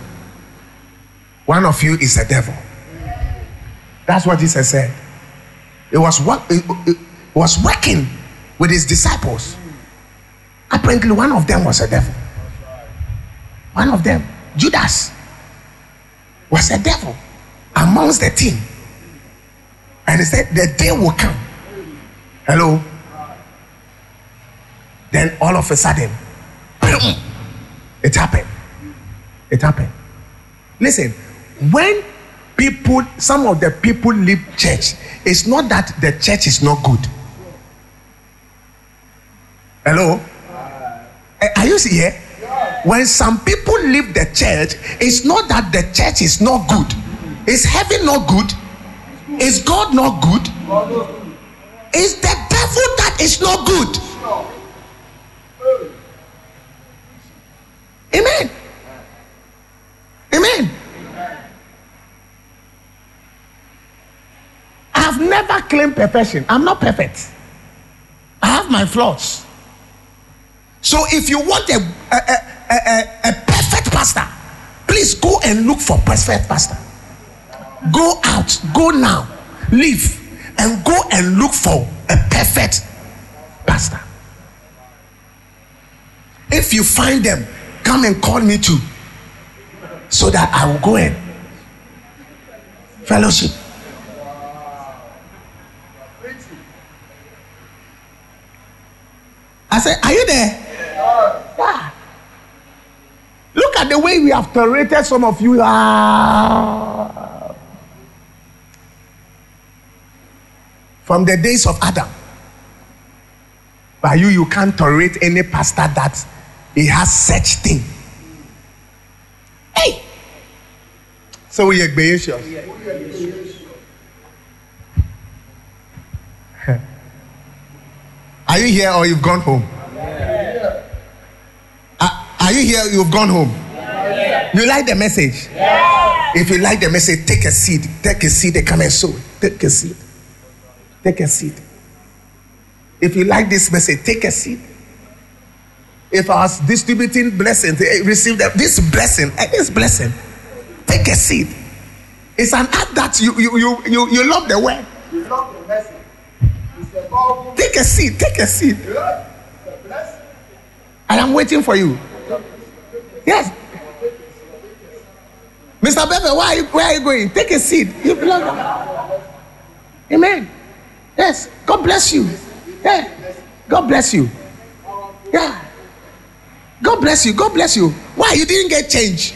One of you is a devil. That's what Jesus said. It was what it, it was working with his disciples. Apparently, one of them was a devil. One of them, Judas, was a devil amongst the team. And he said, The day will come. Hello. Then all of a sudden, it happened. It happened. Listen, when people, some of the people leave church, it's not that the church is not good. Hello? Eh, Are you here? When some people leave the church, it's not that the church is not good. Is heaven not good? Is God not good? Is the devil that is not good? Amen. Amen. I have never claimed perfection. I'm not perfect. I have my flaws. So if you want a, a, a, a, a perfect pastor, please go and look for perfect pastor. Go out, go now, leave, and go and look for a perfect pastor. If you find them, come and call me too. so that I will go and fellowship. I said, Are you there? Yeah. Look at the way we have tolerated some of you. Ah. From the days of Adam. By you, you can't tolerate any pastor that he has such thing. Hey! So we are. Are you here or you've gone home? Are, you here? You've gone home. You like the message? If you like the message, take a seat. Take a seat and come and sow. Take a seat. Take a seat. If you like this message, take a seed. If I was distributing blessings, eh, receive them. This blessing, eh, this blessing, take a seed. It's an act that you you you you, you love the word. You love the message. Take a seat. Take a seat. word. It's a blessing. I am waiting for you. Yes. Mr. Bebe, where are you, where are you going? Take a seat. You belong. Amen. Yes. God bless you. Yeah. God bless you. Yeah. God bless you. God bless you. Why you didn't get change?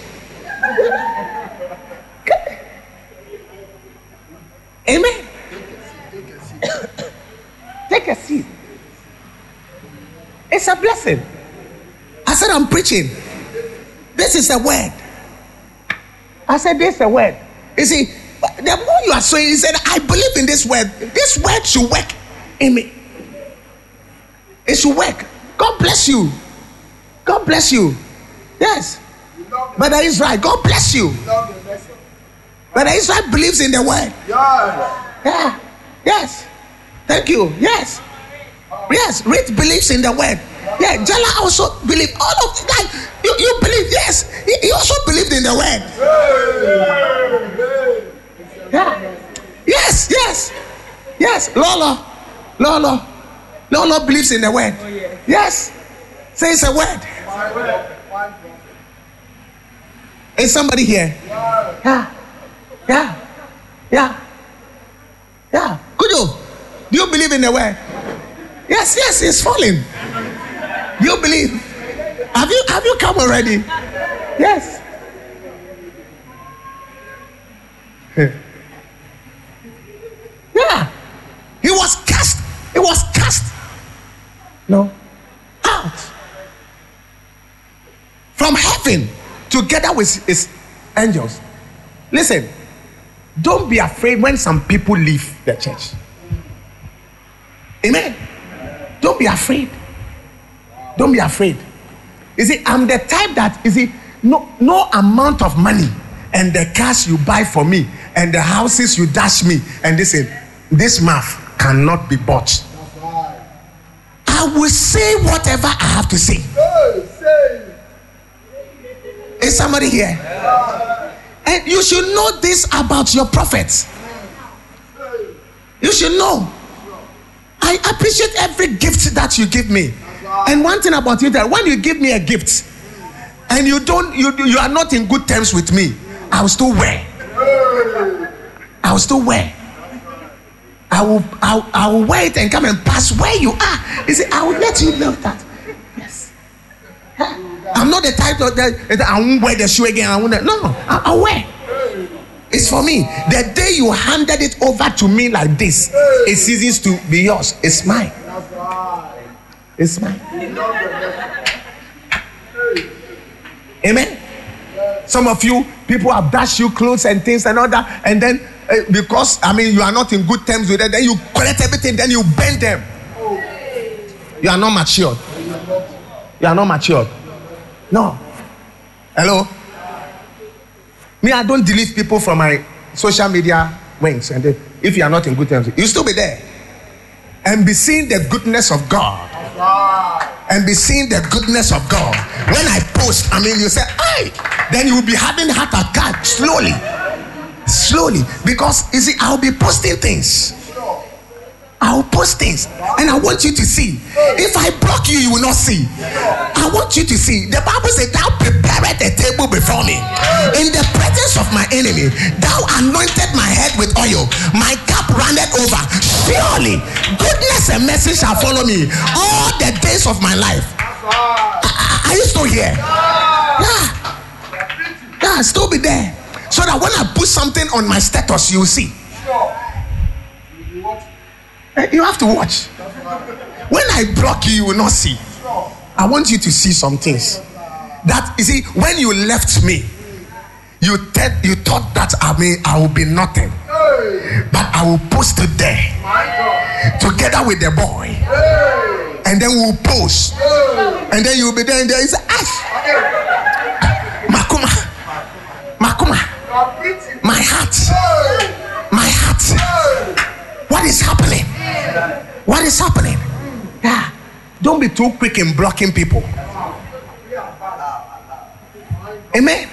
Amen. Take a seat. It's a blessing. I said, I'm preaching. This is a word. I said, This is a word. You see, the more you are saying, he said, I believe in this word. This word should work in me. It should work. God bless you. God bless you. Yes. You love the, Brother Israel, God bless you. you love the. Brother Israel believes in the word. Yes. Yeah. Yes. Thank you. Yes. Yes. Rich believes in the word. Yeah. Jala also believe. All of that. You, you believe. Yes. He, he also believed in the word. Yeah. Yes. Yes. Yes. Lolo. Lolo. Lolo believes in the word. Oh, yes. Say it's a word. My word. My prophet. Is somebody here? Yeah. Yeah. Yeah. Yeah. Could you? Do you believe in the word? Yes, yes, it's falling. You believe? Have you have you come already? Yes. yeah. He was cast. He was cast. No. Out. From heaven together with his angels. Listen, don't be afraid when some people leave the church. Amen. Don't be afraid. Don't be afraid. You see, I'm the type that you see, no, no amount of money and the cars you buy for me and the houses you dash me and this this mouth cannot be bought. I will say whatever I have to say. Hey, say. Is somebody here? And you should know this about your prophets. You should know. I appreciate every gift that you give me. And one thing about you that when you give me a gift and you don't you you are not in good terms with me, I will still wear. I will still wear. I will, I will I will wear it and come and pass where you are. You see, I will let you know that. I'm not the type of that I won't wear the shoe again. I won't. No, I, I'll wear. It's for me. The day you handed it over to me like this, it ceases to be yours. It's mine. It's mine. Amen. Some of you people have dashed you clothes and things and all that, and then uh, because I mean you are not in good terms with them, then you collect everything, then you bend them. You are not matured. You are not matured. No. Hello. Me, I don't delete people from my social media wings, and then if you are not in good terms, you still be there and be seeing the goodness of God and be seeing the goodness of God. When I post, I mean, you say, "Hey," then you will be having heart attack slowly, slowly, because you see, I'll be posting things. I'll post things and I want you to see. If I block you, you will not see. I want you to see. The Bible says, Thou prepared a table before me in the presence of my enemy. Thou anointed my head with oil, my cup runneth over. Surely goodness and mercy shall follow me all the days of my life. Are you still here? Yeah. Yeah, still be there. So that when I put something on my status, you'll see. Eh, You have to watch. When I block you, you will not see. I want you to see some things. That you see, when you left me, you you thought that I mean I will be nothing, but I will post it there together with the boy, and then we'll post, and then you'll be there, and there is ash. Makuma, Makuma, my heart. What is happening? What is happening? Yeah. Don't be too quick in blocking people. Amen.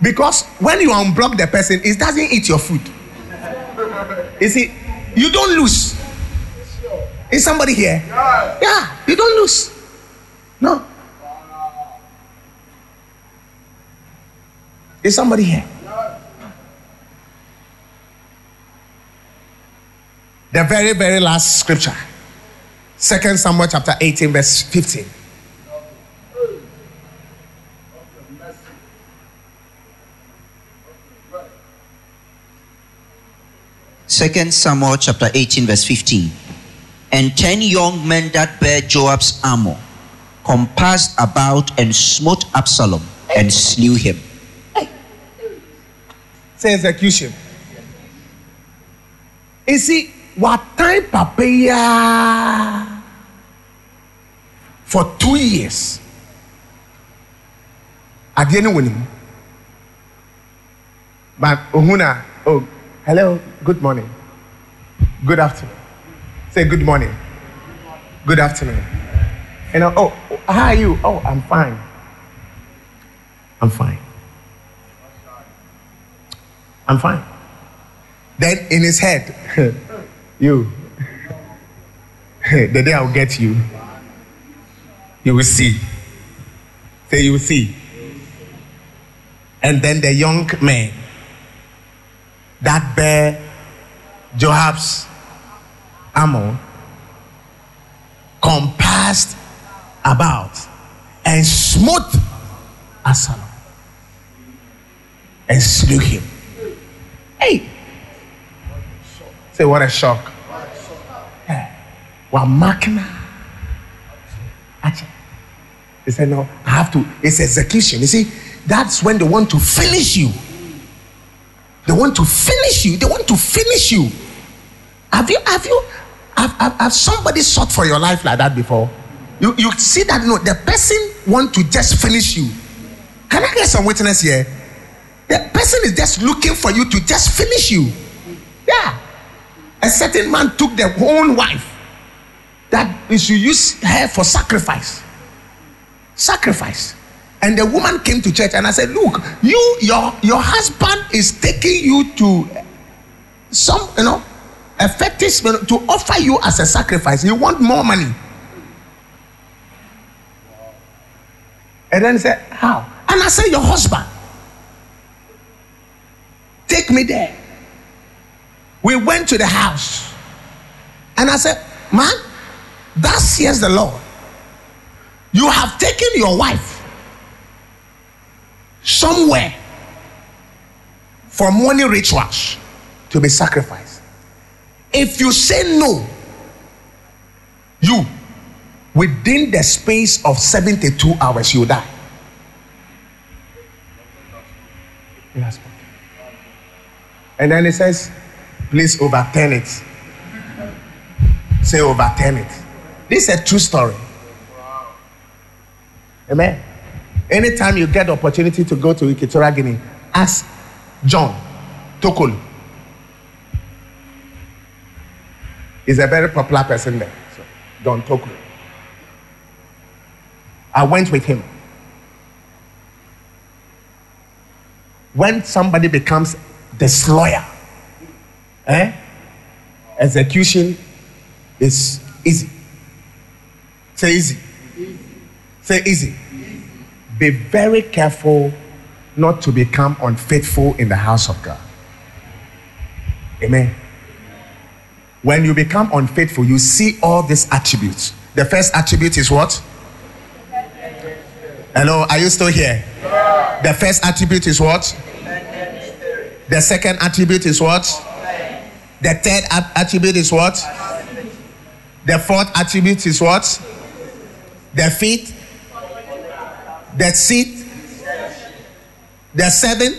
Because when you unblock the person, it doesn't eat your food. You see, you don't lose. Is somebody here? Yeah, you don't lose. No. Is somebody here? The very, very last scripture. Second Samuel chapter 18, verse 15. Second Samuel chapter 18, verse 15. And ten young men that bare Joab's armor compassed about and smote Absalom and slew him. Say execution. You see, what time papaya for two years. Adeɛ no wɔ mu. But ohuna, oh, hello, good morning. Good afternoon. Say good morning. Good afternoon. You know, oh, how are you? Oh, I'm fine. I'm fine. I'm fine. Then in his head, you, the day I'll get you, you will see. Say, you will see. And then the young man that bear Joab's armor compassed about and smote Absalom and slew him. Hey! Say, what a shock. Yeah. Wa makina. Ache. He said, no, I have to. It's execution. You see, that's when they want to finish you. They want to finish you. They want to finish you. Have you, have you, have, have, have somebody sought for your life like that before? You, you see that, no, the person want to just finish you. Can I get some witness here? The person is just looking for you to just finish you. Yeah. A certain man took their own wife that he should use her for sacrifice. Sacrifice. And the woman came to church and I said, Look, you, your, your husband is taking you to some, you know, a fetish to offer you as a sacrifice. You want more money. And then he said, How? And I said, Your husband. Take me there. We went to the house. And I said, Man, thus says the Lord. You have taken your wife somewhere for money rituals to be sacrificed. If you say no, you within the space of 72 hours, you die. And then it says, please overturn it. Say overturn it. This is a true story. Amen. Anytime you get the opportunity to go to Equatorial Guinea, ask John Tokolu. He's a very popular person there. So, John Tokolu. I went with him. When somebody becomes disloyal, eh? execution is easy. Say easy. Say easy. Be very careful not to become unfaithful in the house of God. Amen. When you become unfaithful, you see all these attributes. The first attribute is what? Hello, are you still here? The first attribute is what? The second attribute is what? The third at- attribute is what? The fourth attribute is what? The fifth? The sixth? The seventh?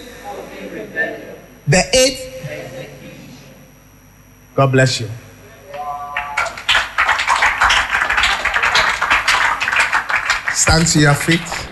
The eighth? God bless you. Stand to your feet.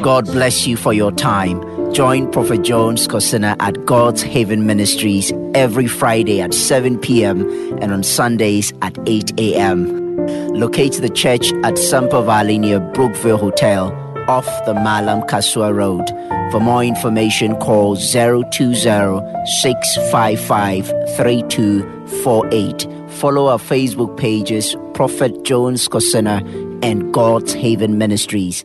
God bless you for your time. Join Prophet Jones Kosina at God's Haven Ministries every Friday at 7 p.m. and on Sundays at 8 a.m. Locate the church at Sampa Valley near Brookville Hotel off the Malam Kasoa Road. For more information, call 020 655 3248. Follow our Facebook pages, Prophet Jones Kosina and God's Haven Ministries.